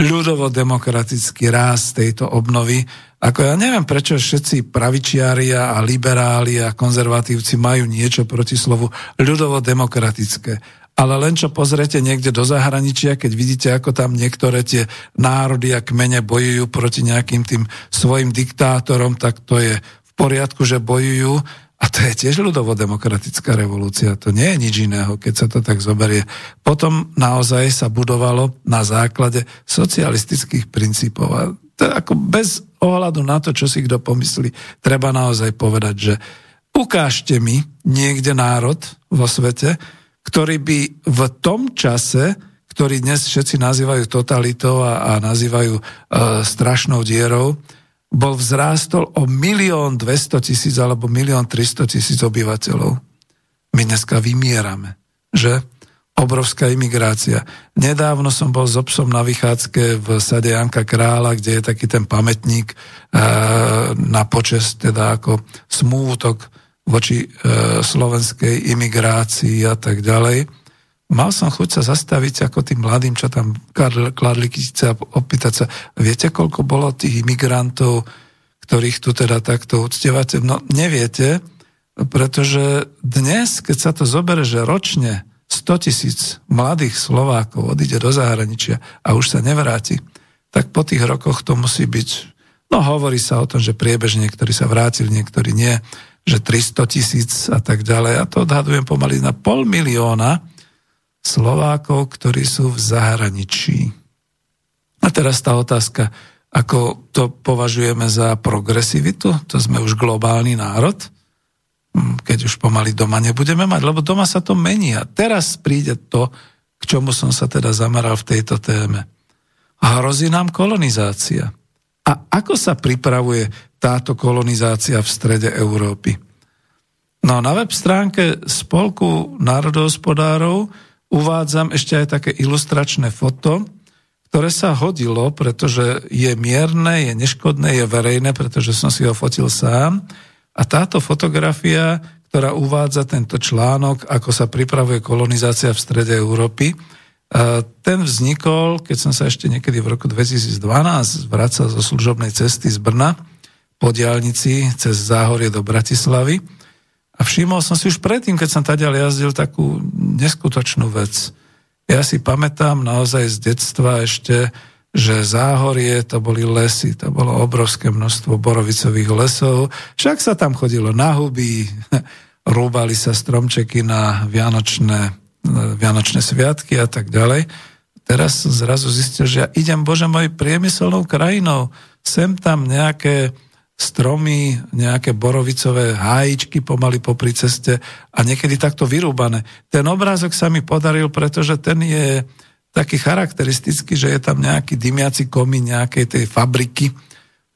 ľudovo-demokratický ráz tejto obnovy. Ako ja neviem, prečo všetci pravičiária a liberáli a konzervatívci majú niečo proti slovu ľudovo-demokratické. Ale len čo pozrete niekde do zahraničia, keď vidíte, ako tam niektoré tie národy a kmene bojujú proti nejakým tým svojim diktátorom, tak to je v poriadku, že bojujú, a to je tiež ľudovo-demokratická revolúcia. To nie je nič iného, keď sa to tak zoberie. Potom naozaj sa budovalo na základe socialistických princípov. A to ako bez ohľadu na to, čo si kto pomyslí, treba naozaj povedať, že ukážte mi niekde národ vo svete, ktorý by v tom čase, ktorý dnes všetci nazývajú totalitou a, a nazývajú e, strašnou dierou, bol vzrástol o milión 200 tisíc alebo milión 300 tisíc obyvateľov. My dneska vymierame, že? Obrovská imigrácia. Nedávno som bol s obsom na vychádzke v sade Janka Krála, kde je taký ten pamätník e, na počest, teda ako smútok voči e, slovenskej imigrácii a tak ďalej mal som chuť sa zastaviť ako tým mladým, čo tam kladli kytice a opýtať sa, viete, koľko bolo tých imigrantov, ktorých tu teda takto uctievate? No neviete, pretože dnes, keď sa to zobere, že ročne 100 tisíc mladých Slovákov odíde do zahraničia a už sa nevráti, tak po tých rokoch to musí byť, no hovorí sa o tom, že priebežne niektorí sa vrátili, niektorí nie, že 300 tisíc a tak ďalej. A to odhadujem pomaly na pol milióna, Slovákov, ktorí sú v zahraničí. A teraz tá otázka, ako to považujeme za progresivitu, to sme už globálny národ, hm, keď už pomaly doma nebudeme mať, lebo doma sa to mení. A teraz príde to, k čomu som sa teda zameral v tejto téme. A hrozí nám kolonizácia. A ako sa pripravuje táto kolonizácia v strede Európy? No na web stránke Spolku národohospodárov uvádzam ešte aj také ilustračné foto, ktoré sa hodilo, pretože je mierne, je neškodné, je verejné, pretože som si ho fotil sám. A táto fotografia, ktorá uvádza tento článok, ako sa pripravuje kolonizácia v strede Európy, ten vznikol, keď som sa ešte niekedy v roku 2012 vracal zo služobnej cesty z Brna po diálnici cez Záhorie do Bratislavy a všimol som si už predtým, keď som taďal jazdil, takú neskutočnú vec. Ja si pamätám naozaj z detstva ešte, že záhorie to boli lesy, to bolo obrovské množstvo borovicových lesov, však sa tam chodilo na huby, rúbali sa stromčeky na vianočné, vianočné sviatky a tak ďalej. Teraz som zrazu zistil, že ja idem, Bože môj, priemyselnou krajinou, sem tam nejaké stromy, nejaké borovicové hájičky pomaly popri ceste a niekedy takto vyrúbané. Ten obrázok sa mi podaril, pretože ten je taký charakteristický, že je tam nejaký dymiaci komín nejakej tej fabriky,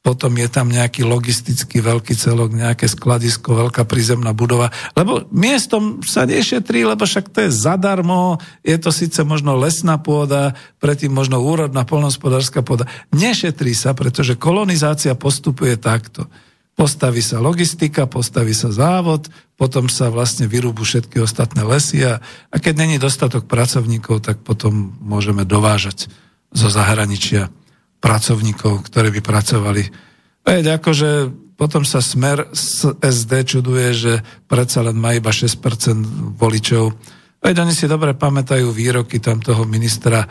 potom je tam nejaký logistický veľký celok, nejaké skladisko, veľká prízemná budova, lebo miestom sa nešetrí, lebo však to je zadarmo, je to síce možno lesná pôda, predtým možno úrodná polnospodárska pôda. Nešetrí sa, pretože kolonizácia postupuje takto. postaví sa logistika, postaví sa závod, potom sa vlastne vyrúbu všetky ostatné lesy a, a keď není dostatok pracovníkov, tak potom môžeme dovážať zo zahraničia pracovníkov, ktorí by pracovali. Veď akože potom sa smer z SD čuduje, že predsa len má iba 6% voličov. Veď oni si dobre pamätajú výroky tam toho ministra e,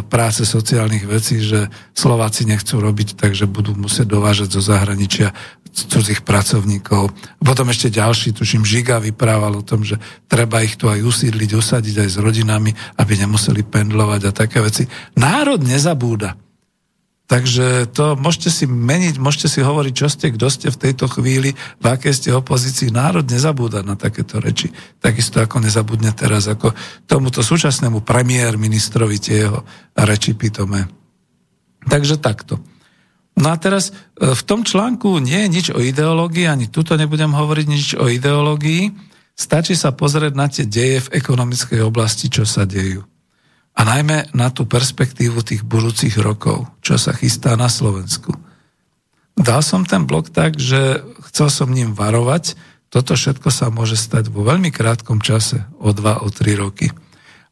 práce sociálnych vecí, že Slováci nechcú robiť, takže budú musieť dovážať zo zahraničia cudzích pracovníkov. Potom ešte ďalší, tuším, Žiga vyprával o tom, že treba ich tu aj usídliť, usadiť aj s rodinami, aby nemuseli pendlovať a také veci. Národ nezabúda. Takže to môžete si meniť, môžete si hovoriť, čo ste, kto ste v tejto chvíli, v akej ste opozícii. Národ nezabúda na takéto reči. Takisto ako nezabudne teraz, ako tomuto súčasnému premiér ministrovi tie jeho reči pitomé. Takže takto. No a teraz e, v tom článku nie je nič o ideológii, ani tuto nebudem hovoriť nič o ideológii. Stačí sa pozrieť na tie deje v ekonomickej oblasti, čo sa dejú a najmä na tú perspektívu tých budúcich rokov, čo sa chystá na Slovensku. Dal som ten blok tak, že chcel som ním varovať, toto všetko sa môže stať vo veľmi krátkom čase, o 2, o 3 roky.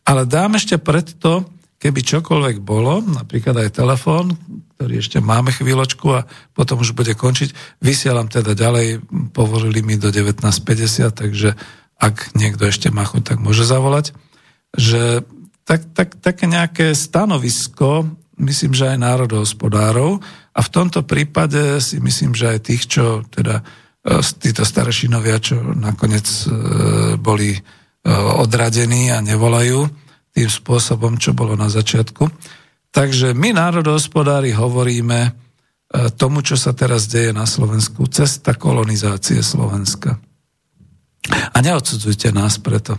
Ale dám ešte predto, keby čokoľvek bolo, napríklad aj telefón, ktorý ešte máme chvíľočku a potom už bude končiť, vysielam teda ďalej, povolili mi do 19.50, takže ak niekto ešte má chuť, tak môže zavolať, že tak, tak, také nejaké stanovisko, myslím, že aj národohospodárov a v tomto prípade si myslím, že aj tých, čo teda e, títo starešinovia, čo nakoniec e, boli e, odradení a nevolajú tým spôsobom, čo bolo na začiatku. Takže my, národohospodári, hovoríme tomu, čo sa teraz deje na Slovensku, cesta kolonizácie Slovenska. A neodsudzujte nás preto.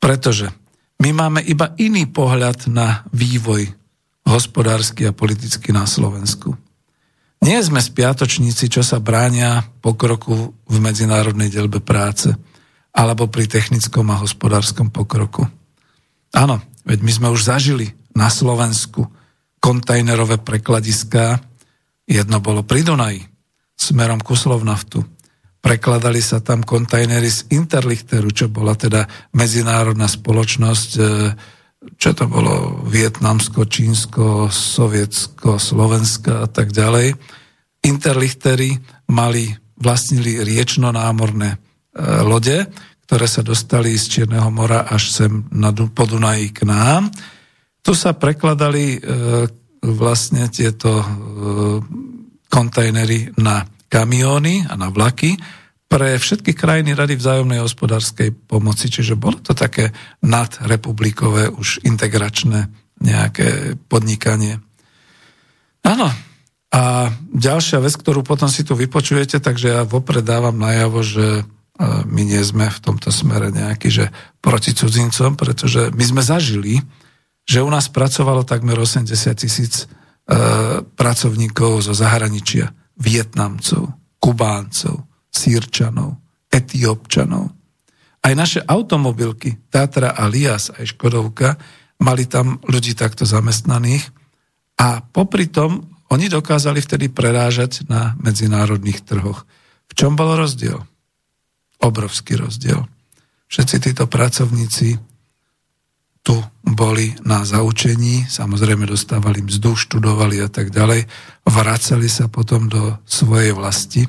Pretože my máme iba iný pohľad na vývoj hospodársky a politicky na Slovensku. Nie sme spiatočníci, čo sa bránia pokroku v medzinárodnej delbe práce alebo pri technickom a hospodárskom pokroku. Áno, veď my sme už zažili na Slovensku kontajnerové prekladiská. Jedno bolo pri Dunaji, smerom ku Slovnaftu. Prekladali sa tam kontajnery z Interlichteru, čo bola teda medzinárodná spoločnosť, e, čo to bolo Vietnamsko, Čínsko, Sovietsko, Slovenska a tak ďalej. Interlichtery mali, vlastnili riečno-námorné e, lode, ktoré sa dostali z Čierneho mora až sem na Podunají k nám. Tu sa prekladali e, vlastne tieto kontajnery na kamióny a na vlaky pre všetky krajiny Rady vzájomnej hospodárskej pomoci. Čiže bolo to také nadrepublikové už integračné nejaké podnikanie. Áno. A ďalšia vec, ktorú potom si tu vypočujete, takže ja vopred dávam najavo, že e, my nie sme v tomto smere nejaký, že proti cudzincom, pretože my sme zažili, že u nás pracovalo takmer 80 tisíc e, pracovníkov zo zahraničia. Vietnamcov, Kubáncov, Sýrčanov, Etiópčanov. Aj naše automobilky, Tatra a Lias, aj Škodovka, mali tam ľudí takto zamestnaných a popri tom oni dokázali vtedy prerážať na medzinárodných trhoch. V čom bol rozdiel? Obrovský rozdiel. Všetci títo pracovníci tu boli na zaučení, samozrejme dostávali mzdu, študovali a tak ďalej, vracali sa potom do svojej vlasti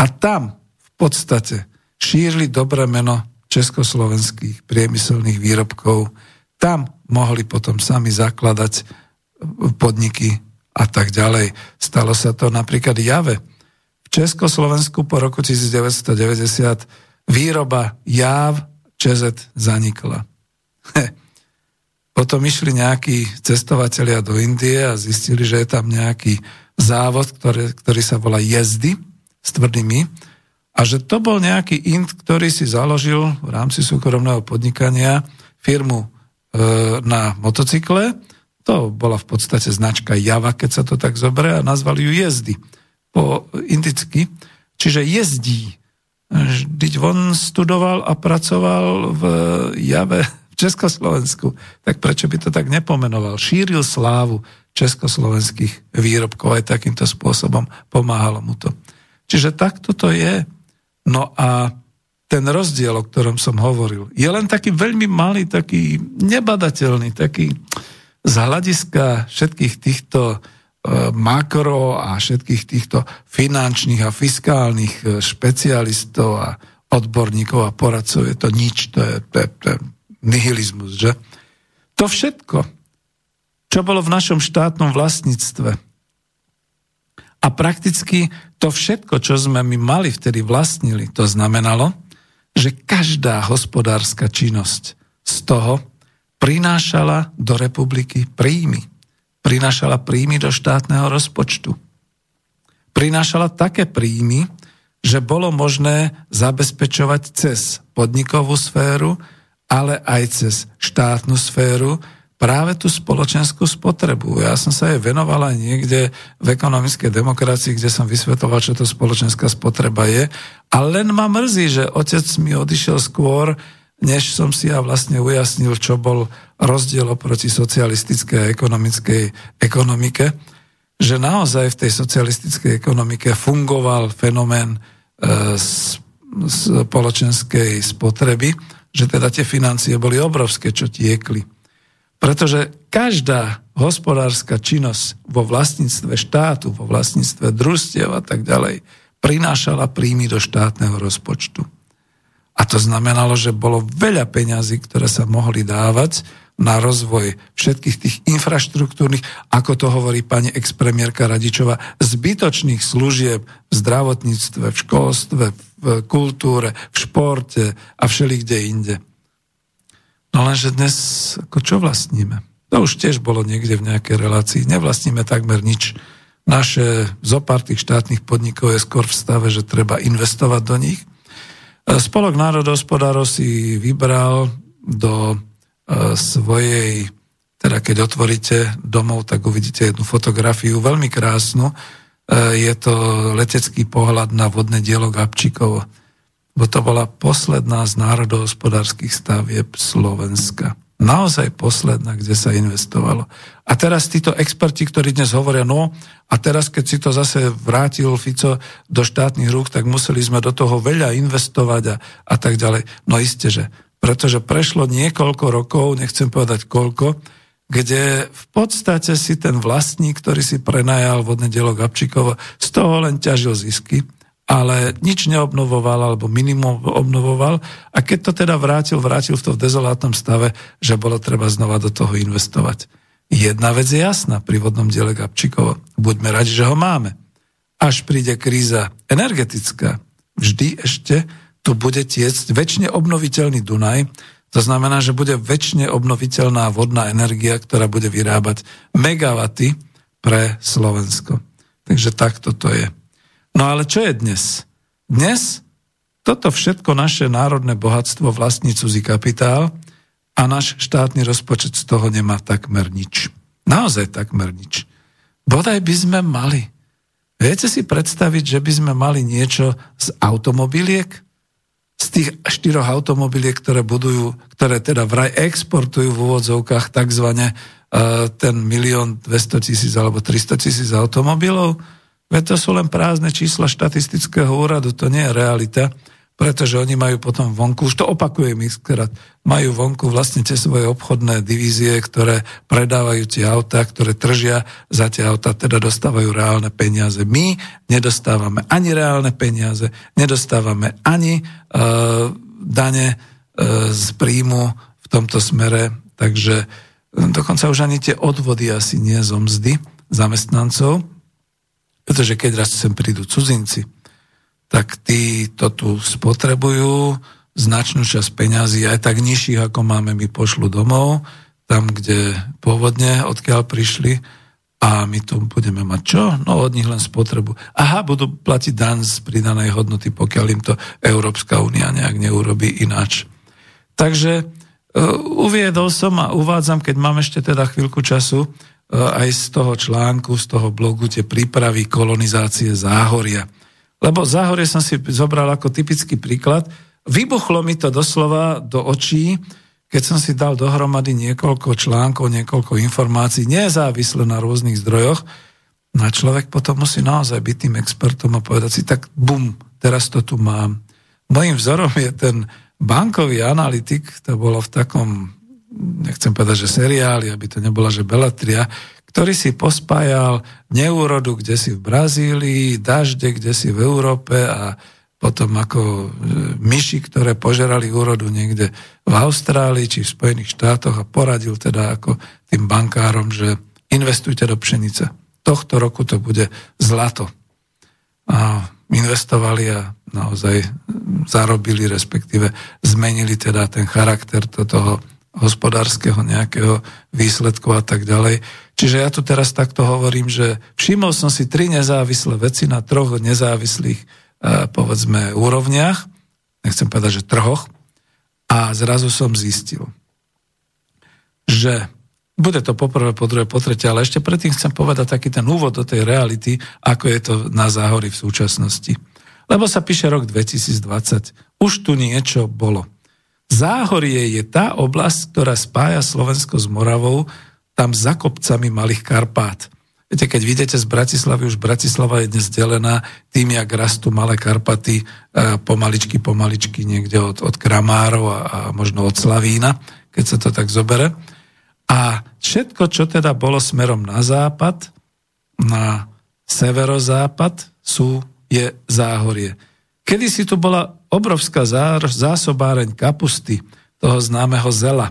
a tam v podstate šírili dobré meno československých priemyselných výrobkov, tam mohli potom sami zakladať podniky a tak ďalej. Stalo sa to napríklad Jave. V Československu po roku 1990 výroba JAV ČZ zanikla. Potom išli nejakí cestovatelia do Indie a zistili, že je tam nejaký závod, ktorý, ktorý sa volá Jezdy s tvrdými a že to bol nejaký Ind, ktorý si založil v rámci súkromného podnikania firmu e, na motocykle. To bola v podstate značka Java, keď sa to tak zoberie a nazvali ju Jezdy po indicky. Čiže jezdí. Vždyť on studoval a pracoval v Jave Československu, tak prečo by to tak nepomenoval? Šíril slávu československých výrobkov aj takýmto spôsobom, pomáhalo mu to. Čiže takto to je. No a ten rozdiel, o ktorom som hovoril, je len taký veľmi malý, taký nebadateľný, taký z hľadiska všetkých týchto e, makro a všetkých týchto finančných a fiskálnych e, špecialistov a odborníkov a poradcov je to nič, to je, to je, to je nihilizmus, že? To všetko, čo bolo v našom štátnom vlastníctve, a prakticky to všetko, čo sme my mali vtedy vlastnili, to znamenalo, že každá hospodárska činnosť z toho prinášala do republiky príjmy. Prinášala príjmy do štátneho rozpočtu. Prinášala také príjmy, že bolo možné zabezpečovať cez podnikovú sféru, ale aj cez štátnu sféru práve tú spoločenskú spotrebu. Ja som sa jej aj niekde v ekonomickej demokracii, kde som vysvetoval, čo to spoločenská spotreba je. A len ma mrzí, že otec mi odišiel skôr, než som si ja vlastne ujasnil, čo bol rozdiel oproti socialistickej a ekonomickej ekonomike, že naozaj v tej socialistickej ekonomike fungoval fenomén e, spoločenskej spotreby, že teda tie financie boli obrovské, čo tiekli. Pretože každá hospodárska činnosť vo vlastníctve štátu, vo vlastníctve družstiev a tak ďalej prinášala príjmy do štátneho rozpočtu. A to znamenalo, že bolo veľa peňazí, ktoré sa mohli dávať na rozvoj všetkých tých infraštruktúrnych, ako to hovorí pani expremiérka Radičova, zbytočných služieb v zdravotníctve, v školstve, v kultúre, v športe a všelikde inde. No lenže dnes, ako čo vlastníme? To už tiež bolo niekde v nejakej relácii. Nevlastníme takmer nič. Naše zopár tých štátnych podnikov je skôr v stave, že treba investovať do nich. Spolok národohospodárov si vybral do svojej, teda keď otvoríte domov, tak uvidíte jednu fotografiu, veľmi krásnu. E, je to letecký pohľad na vodné dielo Gabčíkovo bo to bola posledná z národohospodárskych stavieb Slovenska. Naozaj posledná, kde sa investovalo. A teraz títo experti, ktorí dnes hovoria, no a teraz, keď si to zase vrátil Fico do štátnych rúk, tak museli sme do toho veľa investovať a, a tak ďalej. No isté, že. Pretože prešlo niekoľko rokov, nechcem povedať koľko, kde v podstate si ten vlastník, ktorý si prenajal vodné dielo Gabčíkovo, z toho len ťažil zisky ale nič neobnovoval alebo minimum obnovoval a keď to teda vrátil, vrátil v to dezolátnom stave, že bolo treba znova do toho investovať. Jedna vec je jasná pri vodnom diele Gabčíkovo. Buďme radi, že ho máme. Až príde kríza energetická, vždy ešte tu bude tiecť väčšine obnoviteľný Dunaj, to znamená, že bude väčšine obnoviteľná vodná energia, ktorá bude vyrábať megawaty pre Slovensko. Takže takto to je. No ale čo je dnes? Dnes toto všetko naše národné bohatstvo vlastní cudzí kapitál a náš štátny rozpočet z toho nemá takmer nič. Naozaj takmer nič. Bodaj by sme mali. Viete si predstaviť, že by sme mali niečo z automobiliek? Z tých štyroch automobiliek, ktoré budujú, ktoré teda vraj exportujú v úvodzovkách takzvané uh, ten milión 200 tisíc alebo 300 tisíc automobilov, Veď to sú len prázdne čísla štatistického úradu, to nie je realita, pretože oni majú potom vonku, už to opakujem iskrát, majú vonku vlastne tie svoje obchodné divízie, ktoré predávajú tie autá, ktoré tržia za tie autá, teda dostávajú reálne peniaze. My nedostávame ani reálne peniaze, nedostávame ani uh, dane uh, z príjmu v tomto smere, takže dokonca už ani tie odvody asi nie zo mzdy zamestnancov, pretože keď raz sem prídu cudzinci, tak tí to tu spotrebujú, značnú časť peňazí, aj tak nižších, ako máme, my pošlu domov, tam, kde pôvodne, odkiaľ prišli, a my tu budeme mať čo? No od nich len spotrebu. Aha, budú platiť dan z pridanej hodnoty, pokiaľ im to Európska únia nejak neurobi ináč. Takže uh, uviedol som a uvádzam, keď mám ešte teda chvíľku času, E, aj z toho článku, z toho blogu tie prípravy kolonizácie Záhoria. Lebo Záhorie som si zobral ako typický príklad. Vybuchlo mi to doslova do očí, keď som si dal dohromady niekoľko článkov, niekoľko informácií, nezávisle na rôznych zdrojoch, No a človek potom musí naozaj byť tým expertom a povedať si, tak bum, teraz to tu mám. Mojím vzorom je ten bankový analytik, to bolo v takom, nechcem povedať, že seriáli, aby to nebola, že Belatria, ktorý si pospájal neúrodu kde si v Brazílii, dažde kde si v Európe a potom ako e, myši, ktoré požerali úrodu niekde v Austrálii či v Spojených štátoch a poradil teda ako tým bankárom, že investujte do pšenice. Tohto roku to bude zlato. A investovali a naozaj zarobili, respektíve zmenili teda ten charakter toho hospodárskeho nejakého výsledku a tak ďalej. Čiže ja tu teraz takto hovorím, že všimol som si tri nezávislé veci na troch nezávislých E, povedzme úrovniach, nechcem povedať, že trhoch, a zrazu som zistil, že bude to poprvé, po druhé, po tretie, ale ešte predtým chcem povedať taký ten úvod do tej reality, ako je to na záhory v súčasnosti. Lebo sa píše rok 2020. Už tu niečo bolo. Záhorie je tá oblasť, ktorá spája Slovensko s Moravou, tam za kopcami Malých Karpát. Viete, keď vidíte z Bratislavy, už Bratislava je dnes delená tým, jak rastú malé Karpaty, e, pomaličky, pomaličky niekde od, od Kramárov a, a možno od Slavína, keď sa to tak zobere. A všetko, čo teda bolo smerom na západ, na severozápad, sú, je záhorie. Kedy si tu bola obrovská zásobáreň kapusty, toho známeho zela,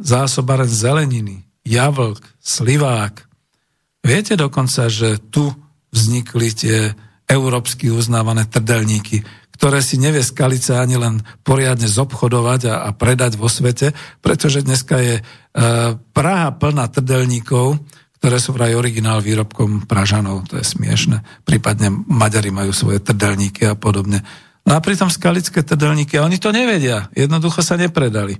zásobáreň zeleniny, jablk, slivák, Viete dokonca, že tu vznikli tie európsky uznávané trdelníky, ktoré si nevie skalica ani len poriadne zobchodovať a, a predať vo svete, pretože dneska je e, Praha plná trdelníkov, ktoré sú vraj originál výrobkom Pražanov, to je smiešne. Prípadne Maďari majú svoje trdelníky a podobne. No a pritom skalické trdelníky, oni to nevedia, jednoducho sa nepredali.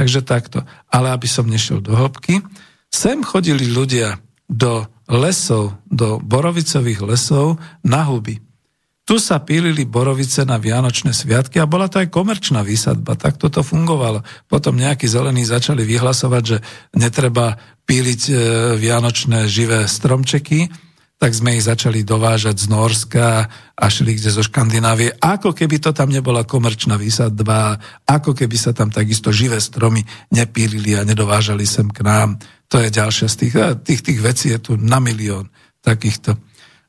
Takže takto. Ale aby som nešiel do hĺbky, sem chodili ľudia do lesov, do borovicových lesov na huby. Tu sa pílili borovice na Vianočné sviatky a bola to aj komerčná výsadba, tak toto fungovalo. Potom nejakí zelení začali vyhlasovať, že netreba píliť e, vianočné živé stromčeky, tak sme ich začali dovážať z Norska a šli kde zo Škandinávie, ako keby to tam nebola komerčná výsadba, ako keby sa tam takisto živé stromy nepílili a nedovážali sem k nám. To je ďalšia z tých, tých, tých vecí je tu na milión takýchto.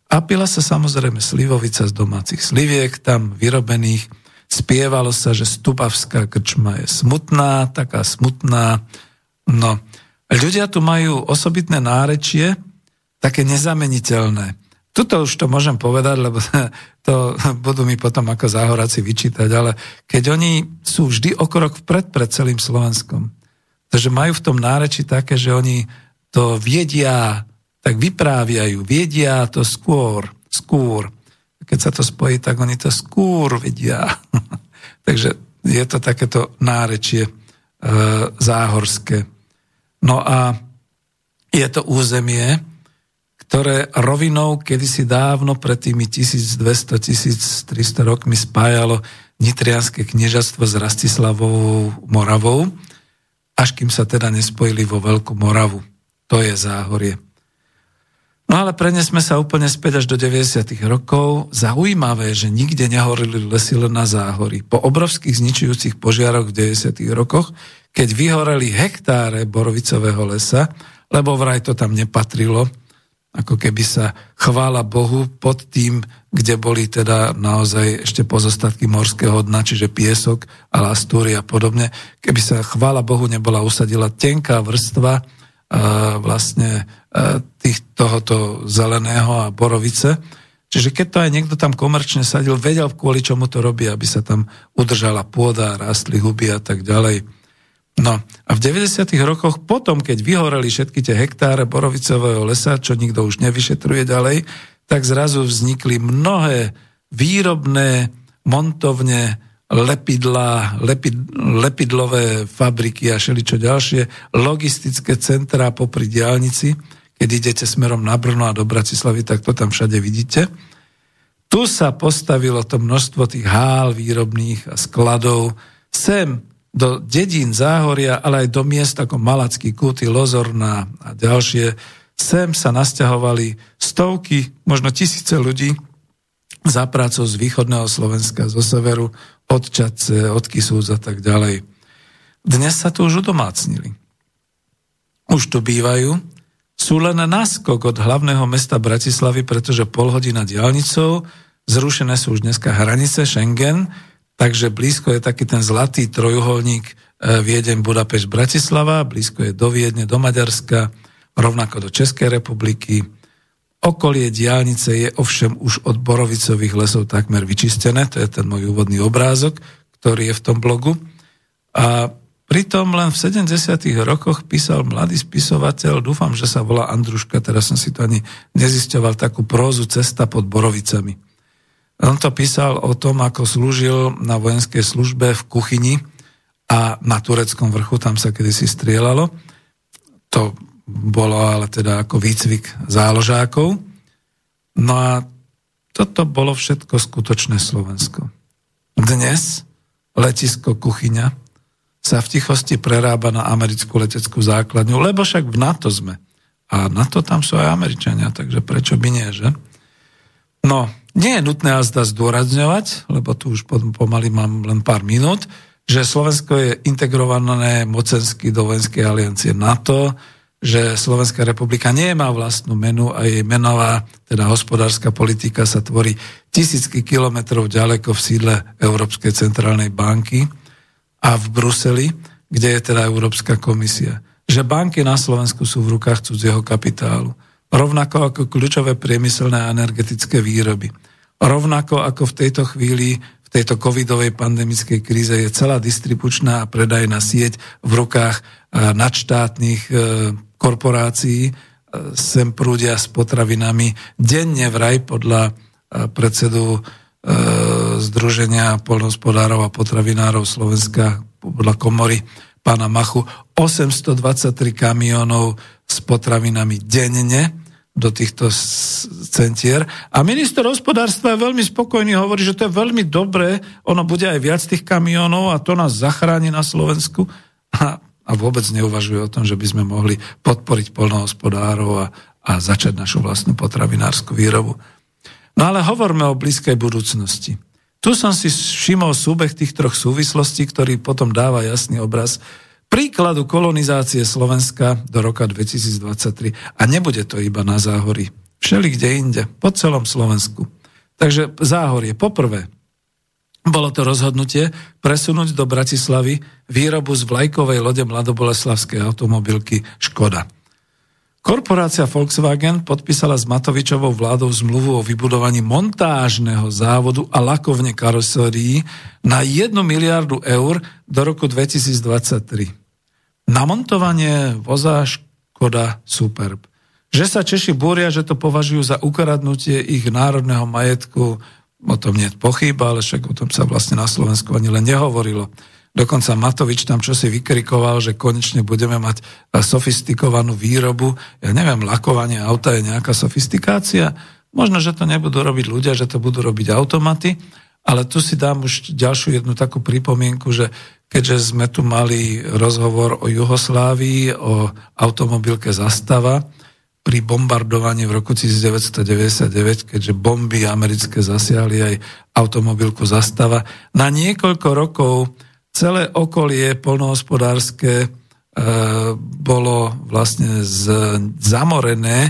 A pila sa samozrejme slivovica z domácich sliviek, tam vyrobených. Spievalo sa, že stupavská krčma je smutná, taká smutná. No, ľudia tu majú osobitné nárečie, také nezameniteľné. Tuto už to môžem povedať, lebo to budú mi potom ako záhoráci vyčítať, ale keď oni sú vždy o krok vpred pred celým Slovenskom, Takže majú v tom nárečí také, že oni to vedia, tak vypráviajú, vedia to skôr, skôr. Keď sa to spojí, tak oni to skôr vedia. Takže je to takéto nárečie e, záhorské. No a je to územie, ktoré rovinou kedysi dávno pred tými 1200-1300 rokmi spájalo Nitrianské kniežatstvo s Rastislavou Moravou až kým sa teda nespojili vo Veľkú Moravu. To je záhorie. No ale prenesme sa úplne späť až do 90. rokov. Zaujímavé, že nikde nehorili lesy len na záhory. Po obrovských zničujúcich požiaroch v 90. rokoch, keď vyhoreli hektáre borovicového lesa, lebo vraj to tam nepatrilo, ako keby sa chvála Bohu pod tým, kde boli teda naozaj ešte pozostatky morského dna, čiže piesok a lastúry a podobne. Keby sa chvála Bohu nebola usadila tenká vrstva uh, vlastne uh, tých, tohoto zeleného a borovice, Čiže keď to aj niekto tam komerčne sadil, vedel, kvôli čomu to robí, aby sa tam udržala pôda, rastli huby a tak ďalej. No a v 90. rokoch potom, keď vyhoreli všetky tie hektáre borovicového lesa, čo nikto už nevyšetruje ďalej, tak zrazu vznikli mnohé výrobné montovne, lepidla, lepid, lepidlové fabriky a šeličo ďalšie, logistické centrá popri diálnici, keď idete smerom na Brno a do Bratislavy, tak to tam všade vidíte. Tu sa postavilo to množstvo tých hál výrobných a skladov. Sem do dedín Záhoria, ale aj do miest ako Malacký, Kúty, Lozorná a ďalšie sem sa nasťahovali stovky, možno tisíce ľudí za prácou z východného Slovenska, zo severu, od Čace, od Kisúc a tak ďalej. Dnes sa tu už udomácnili. Už tu bývajú, sú len naskok od hlavného mesta Bratislavy, pretože pol hodina diálnicou, zrušené sú už dneska hranice Schengen, takže blízko je taký ten zlatý trojuholník e, Viedeň, Budapešť, Bratislava, blízko je do Viedne, do Maďarska, rovnako do Českej republiky. Okolie diálnice je ovšem už od borovicových lesov takmer vyčistené, to je ten môj úvodný obrázok, ktorý je v tom blogu. A pritom len v 70. rokoch písal mladý spisovateľ, dúfam, že sa volá Andruška, teraz som si to ani nezisťoval, takú prózu Cesta pod Borovicami. On to písal o tom, ako slúžil na vojenskej službe v kuchyni a na tureckom vrchu, tam sa kedysi strieľalo. To bolo ale teda ako výcvik záložákov. No a toto bolo všetko skutočné Slovensko. Dnes letisko Kuchyňa sa v tichosti prerába na americkú leteckú základňu, lebo však v NATO sme. A na to tam sú aj Američania, takže prečo by nie, že? No, nie je nutné azda zdôrazňovať, lebo tu už pomaly mám len pár minút, že Slovensko je integrované mocensky do vojenskej aliancie NATO, že Slovenská republika nemá vlastnú menu a jej menová, teda hospodárska politika sa tvorí tisícky kilometrov ďaleko v sídle Európskej centrálnej banky a v Bruseli, kde je teda Európska komisia. Že banky na Slovensku sú v rukách cudzieho kapitálu rovnako ako kľúčové priemyselné a energetické výroby. Rovnako ako v tejto chvíli, v tejto covidovej pandemickej kríze je celá distribučná a predajná sieť v rukách e, nadštátnych e, korporácií, e, sem prúdia s potravinami denne vraj podľa predsedu Združenia polnohospodárov a potravinárov Slovenska podľa komory pána Machu 823 kamionov s potravinami denne do týchto centier. A minister hospodárstva je veľmi spokojný, hovorí, že to je veľmi dobré, ono bude aj viac tých kamionov a to nás zachráni na Slovensku. A, a vôbec neuvažuje o tom, že by sme mohli podporiť polnohospodárov a, a začať našu vlastnú potravinárskú výrobu. No ale hovorme o blízkej budúcnosti. Tu som si všimol súbeh tých troch súvislostí, ktorý potom dáva jasný obraz príkladu kolonizácie Slovenska do roka 2023. A nebude to iba na záhorí. Všeli kde inde, po celom Slovensku. Takže záhorie. Poprvé, bolo to rozhodnutie presunúť do Bratislavy výrobu z vlajkovej lode mladoboleslavskej automobilky Škoda. Korporácia Volkswagen podpísala s Matovičovou vládou zmluvu o vybudovaní montážneho závodu a lakovne karosérií na 1 miliardu eur do roku 2023. Namontovanie voza Škoda Superb. Že sa Češi búria, že to považujú za ukradnutie ich národného majetku, o tom nie je pochyba, ale však o tom sa vlastne na Slovensku ani len nehovorilo. Dokonca Matovič tam čo si vykrikoval, že konečne budeme mať sofistikovanú výrobu. Ja neviem, lakovanie auta je nejaká sofistikácia. Možno, že to nebudú robiť ľudia, že to budú robiť automaty, ale tu si dám už ďalšiu jednu takú pripomienku, že keďže sme tu mali rozhovor o Juhoslávii, o automobilke Zastava, pri bombardovaní v roku 1999, keďže bomby americké zasiahli aj automobilku Zastava. Na niekoľko rokov celé okolie polnohospodárske e, bolo vlastne z, zamorené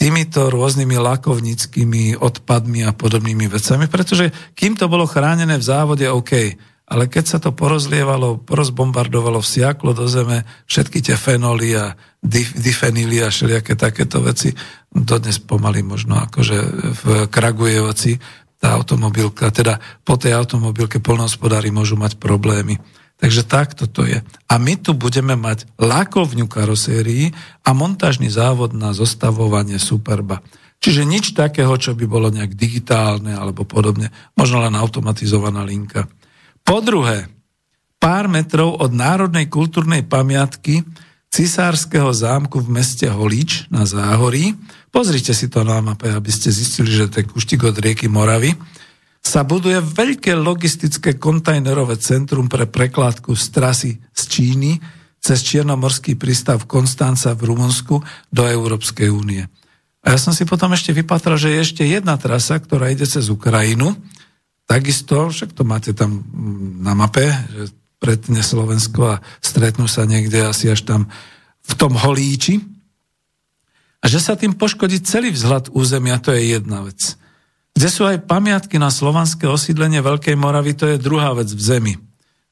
týmito rôznymi lakovnickými odpadmi a podobnými vecami, pretože kým to bolo chránené v závode, OK, ale keď sa to porozlievalo, porozbombardovalo, vsiaklo do zeme všetky tie fenoly a dif, difenily a všelijaké takéto veci, dodnes pomaly možno akože v Kragujevoci tá automobilka, teda po tej automobilke polnohospodári môžu mať problémy. Takže takto to je. A my tu budeme mať lakovňu karosérií a montážny závod na zostavovanie Superba. Čiže nič takého, čo by bolo nejak digitálne alebo podobne, možno len automatizovaná linka. Po druhé, pár metrov od Národnej kultúrnej pamiatky cisárskeho zámku v meste Holič na Záhorí, pozrite si to na mape, aby ste zistili, že to je kuštik od rieky Moravy, sa buduje veľké logistické kontajnerové centrum pre prekládku z trasy z Číny cez Čiernomorský prístav Konstanca v Rumunsku do Európskej únie. A ja som si potom ešte vypatral, že je ešte jedna trasa, ktorá ide cez Ukrajinu. Takisto, však to máte tam mm, na mape, že pretne Slovensko a stretnú sa niekde asi až tam v tom holíči. A že sa tým poškodí celý vzhľad územia, to je jedna vec. Kde sú aj pamiatky na slovanské osídlenie Veľkej Moravy, to je druhá vec v zemi.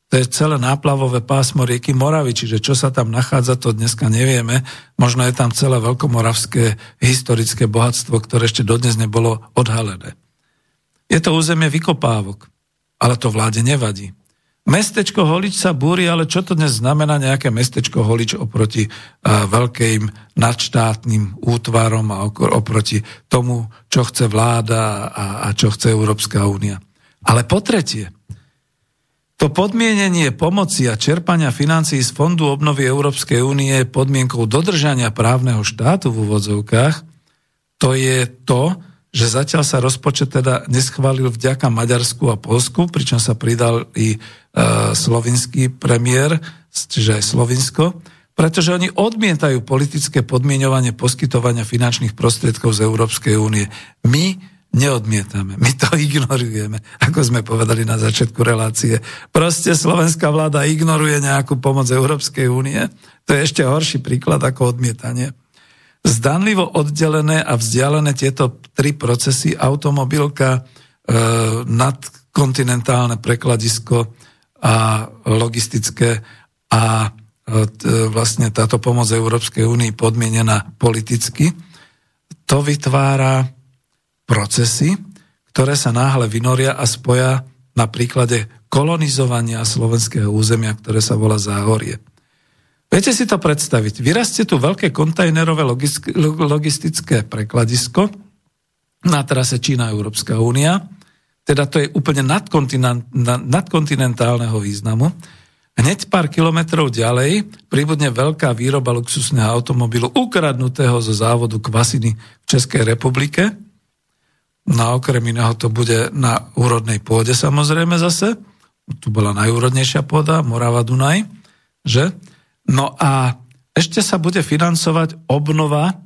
To je celé náplavové pásmo rieky Moravy, čiže čo sa tam nachádza, to dneska nevieme. Možno je tam celé veľkomoravské historické bohatstvo, ktoré ešte dodnes nebolo odhalené. Je to územie vykopávok, ale to vláde nevadí. Mestečko Holič sa búri, ale čo to dnes znamená nejaké mestečko Holič oproti uh, veľkým nadštátnym útvarom a oproti tomu, čo chce vláda a, a čo chce Európska únia. Ale po tretie, to podmienenie pomoci a čerpania financií z Fondu obnovy Európskej únie podmienkou dodržania právneho štátu v úvodzovkách. To je to, že zatiaľ sa rozpočet teda neschválil vďaka Maďarsku a Polsku, pričom sa pridal i slovinský premiér, čiže aj Slovinsko, pretože oni odmietajú politické podmienovanie poskytovania finančných prostriedkov z Európskej únie. My neodmietame, my to ignorujeme, ako sme povedali na začiatku relácie. Proste slovenská vláda ignoruje nejakú pomoc Európskej únie. To je ešte horší príklad ako odmietanie. Zdanlivo oddelené a vzdialené tieto tri procesy, automobilka, e, nadkontinentálne prekladisko a logistické a e, vlastne táto pomoc Európskej únii podmienená politicky, to vytvára procesy, ktoré sa náhle vynoria a spoja na príklade kolonizovania slovenského územia, ktoré sa volá Záhorie. Viete si to predstaviť? Vyrastie tu veľké kontajnerové logistické prekladisko na trase Čína-Európska únia, teda to je úplne nadkontinentálneho významu. Hneď pár kilometrov ďalej pribudne veľká výroba luxusného automobilu ukradnutého zo závodu Kvasiny v Českej republike. No okrem iného to bude na úrodnej pôde samozrejme zase. Tu bola najúrodnejšia pôda, Morava Dunaj, že? No a ešte sa bude financovať obnova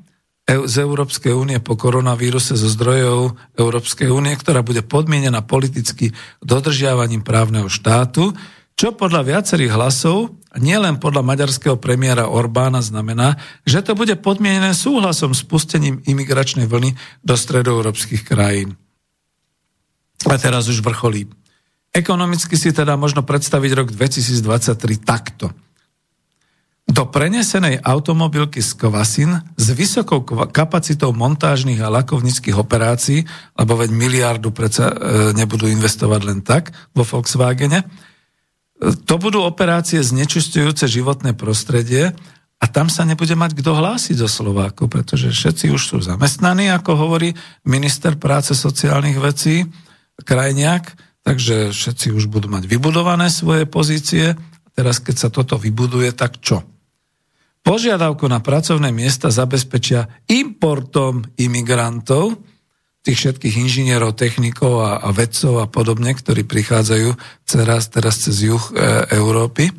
z Európskej únie po koronavíruse zo zdrojov Európskej únie, ktorá bude podmienená politicky dodržiavaním právneho štátu, čo podľa viacerých hlasov, nielen podľa maďarského premiéra Orbána, znamená, že to bude podmienené súhlasom s pustením imigračnej vlny do stredoeurópskych krajín. A teraz už vrcholí. Ekonomicky si teda možno predstaviť rok 2023 takto do prenesenej automobilky z Kvasin s vysokou kapacitou montážnych a lakovnických operácií, lebo veď miliardu predsa e, nebudú investovať len tak vo Volkswagene, e, to budú operácie znečistujúce životné prostredie a tam sa nebude mať kto hlásiť zo Slovákov, pretože všetci už sú zamestnaní, ako hovorí minister práce sociálnych vecí Krajniak, takže všetci už budú mať vybudované svoje pozície. Teraz, keď sa toto vybuduje, tak čo? Požiadavku na pracovné miesta zabezpečia importom imigrantov, tých všetkých inžinierov, technikov a, a vedcov a podobne, ktorí prichádzajú teraz, teraz cez juh e, Európy,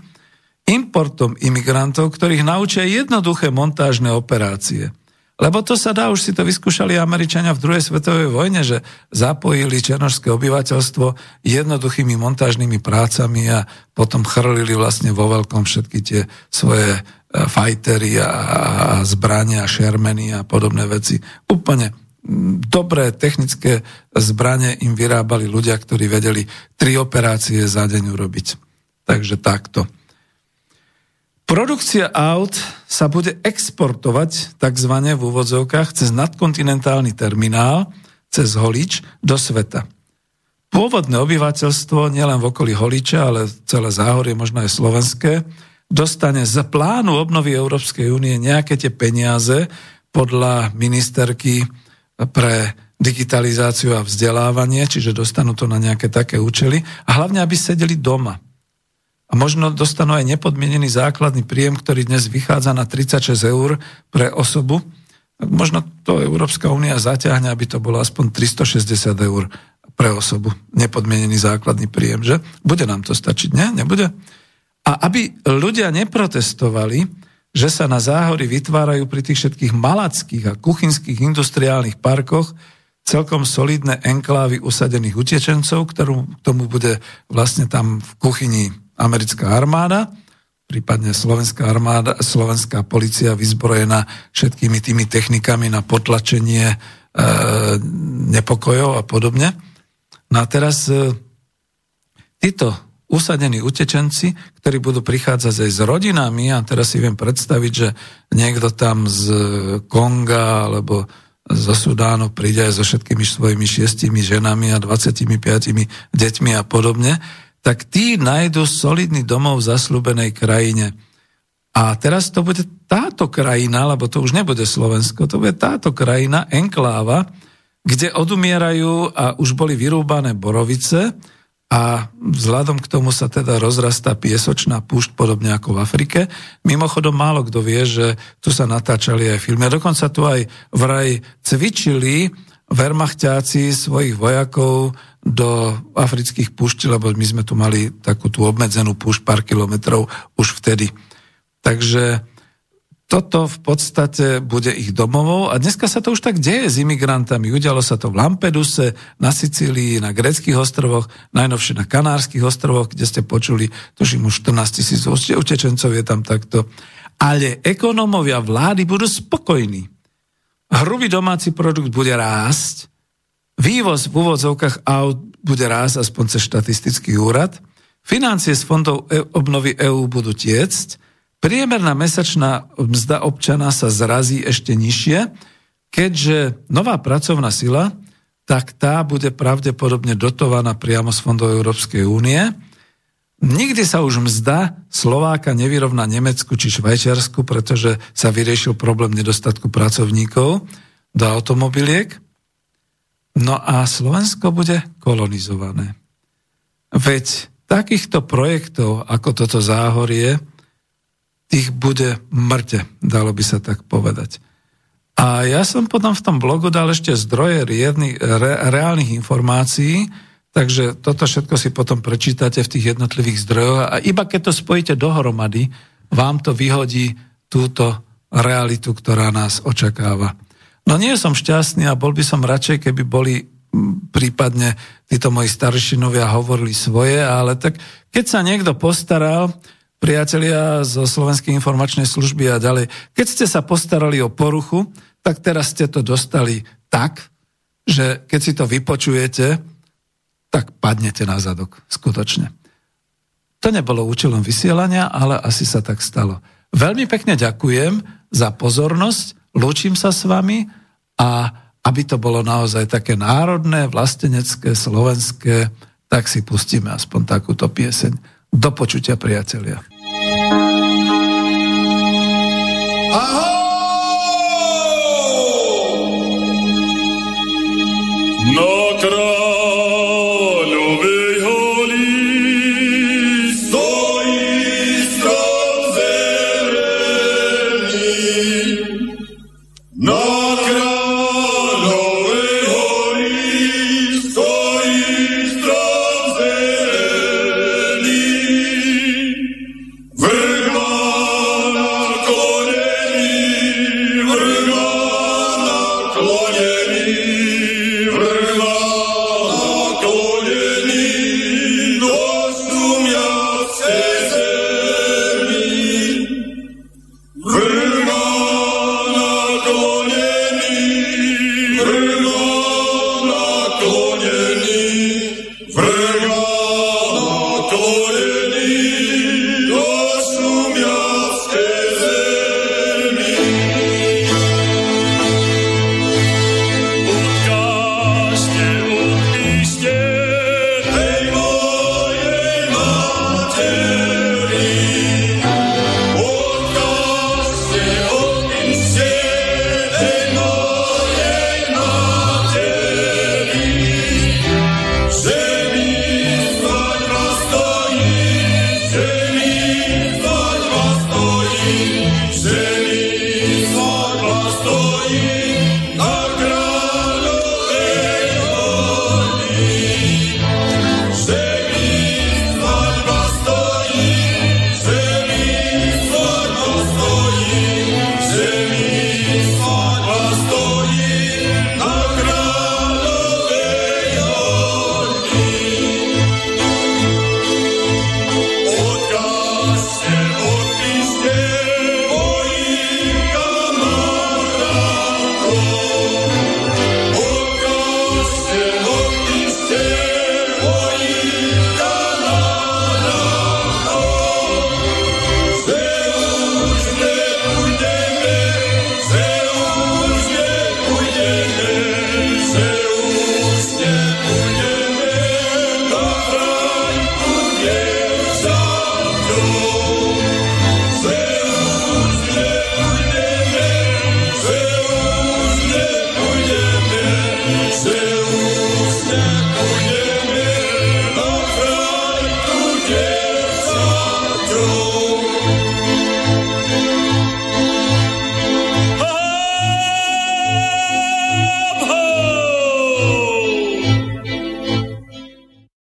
importom imigrantov, ktorých naučia jednoduché montážne operácie. Lebo to sa dá, už si to vyskúšali Američania v druhej svetovej vojne, že zapojili černožské obyvateľstvo jednoduchými montážnymi prácami a potom chrlili vlastne vo veľkom všetky tie svoje fajtery a, a zbrania, šermeny a podobné veci. Úplne dobré technické zbranie im vyrábali ľudia, ktorí vedeli tri operácie za deň urobiť. Takže takto. Produkcia aut sa bude exportovať tzv. v úvodzovkách cez nadkontinentálny terminál, cez Holič do sveta. Pôvodné obyvateľstvo, nielen v okolí Holiča, ale celé záhorie, možno aj slovenské, dostane z plánu obnovy Európskej únie nejaké tie peniaze podľa ministerky pre digitalizáciu a vzdelávanie, čiže dostanú to na nejaké také účely a hlavne, aby sedeli doma. A možno dostanú aj nepodmienený základný príjem, ktorý dnes vychádza na 36 eur pre osobu. Možno to Európska únia zaťahne, aby to bolo aspoň 360 eur pre osobu. Nepodmienený základný príjem, že? Bude nám to stačiť, nie? Nebude? A aby ľudia neprotestovali, že sa na záhory vytvárajú pri tých všetkých malackých a kuchynských industriálnych parkoch celkom solidné enklávy usadených utečencov, ktorú tomu bude vlastne tam v kuchyni americká armáda, prípadne slovenská armáda, slovenská policia vyzbrojená všetkými tými technikami na potlačenie e, nepokojov a podobne. No a teraz e, títo usadení utečenci, ktorí budú prichádzať aj s rodinami, a teraz si viem predstaviť, že niekto tam z Konga alebo zo Sudánu príde aj so všetkými svojimi šiestimi ženami a 25 deťmi a podobne, tak tí nájdu solidný domov v zaslúbenej krajine. A teraz to bude táto krajina, lebo to už nebude Slovensko, to bude táto krajina, enkláva, kde odumierajú a už boli vyrúbané borovice, a vzhľadom k tomu sa teda rozrastá piesočná púšť, podobne ako v Afrike. Mimochodom, málo kto vie, že tu sa natáčali aj filmy. A dokonca tu aj vraj cvičili vermachťáci svojich vojakov do afrických púšť, lebo my sme tu mali takú tú obmedzenú púšť pár kilometrov už vtedy. Takže toto v podstate bude ich domovou a dneska sa to už tak deje s imigrantami. Udialo sa to v Lampeduse, na Sicílii, na greckých ostrovoch, najnovšie na Kanárskych ostrovoch, kde ste počuli, tuším už 14 tisíc utečencov je tam takto. Ale ekonómovia vlády budú spokojní. Hrubý domáci produkt bude rásť, vývoz v úvodzovkách aut bude rásť aspoň cez štatistický úrad, financie z fondov e- obnovy EÚ budú tiecť, Priemerná mesačná mzda občana sa zrazí ešte nižšie, keďže nová pracovná sila, tak tá bude pravdepodobne dotovaná priamo z fondov Európskej únie. Nikdy sa už mzda Slováka nevyrovná Nemecku či Švajčiarsku, pretože sa vyriešil problém nedostatku pracovníkov do automobiliek. No a Slovensko bude kolonizované. Veď takýchto projektov ako toto záhorie ich bude mŕte, dalo by sa tak povedať. A ja som potom v tom blogu dal ešte zdroje riedny, re, reálnych informácií, takže toto všetko si potom prečítate v tých jednotlivých zdrojoch a iba keď to spojíte dohromady, vám to vyhodí túto realitu, ktorá nás očakáva. No nie som šťastný a bol by som radšej, keby boli prípadne títo moji staršinovia hovorili svoje, ale tak keď sa niekto postaral, priatelia zo Slovenskej informačnej služby a ďalej. Keď ste sa postarali o poruchu, tak teraz ste to dostali tak, že keď si to vypočujete, tak padnete na zadok. Skutočne. To nebolo účelom vysielania, ale asi sa tak stalo. Veľmi pekne ďakujem za pozornosť, lúčim sa s vami a aby to bolo naozaj také národné, vlastenecké, slovenské, tak si pustíme aspoň takúto pieseň. Do počutia, priatelia. Na kráľovej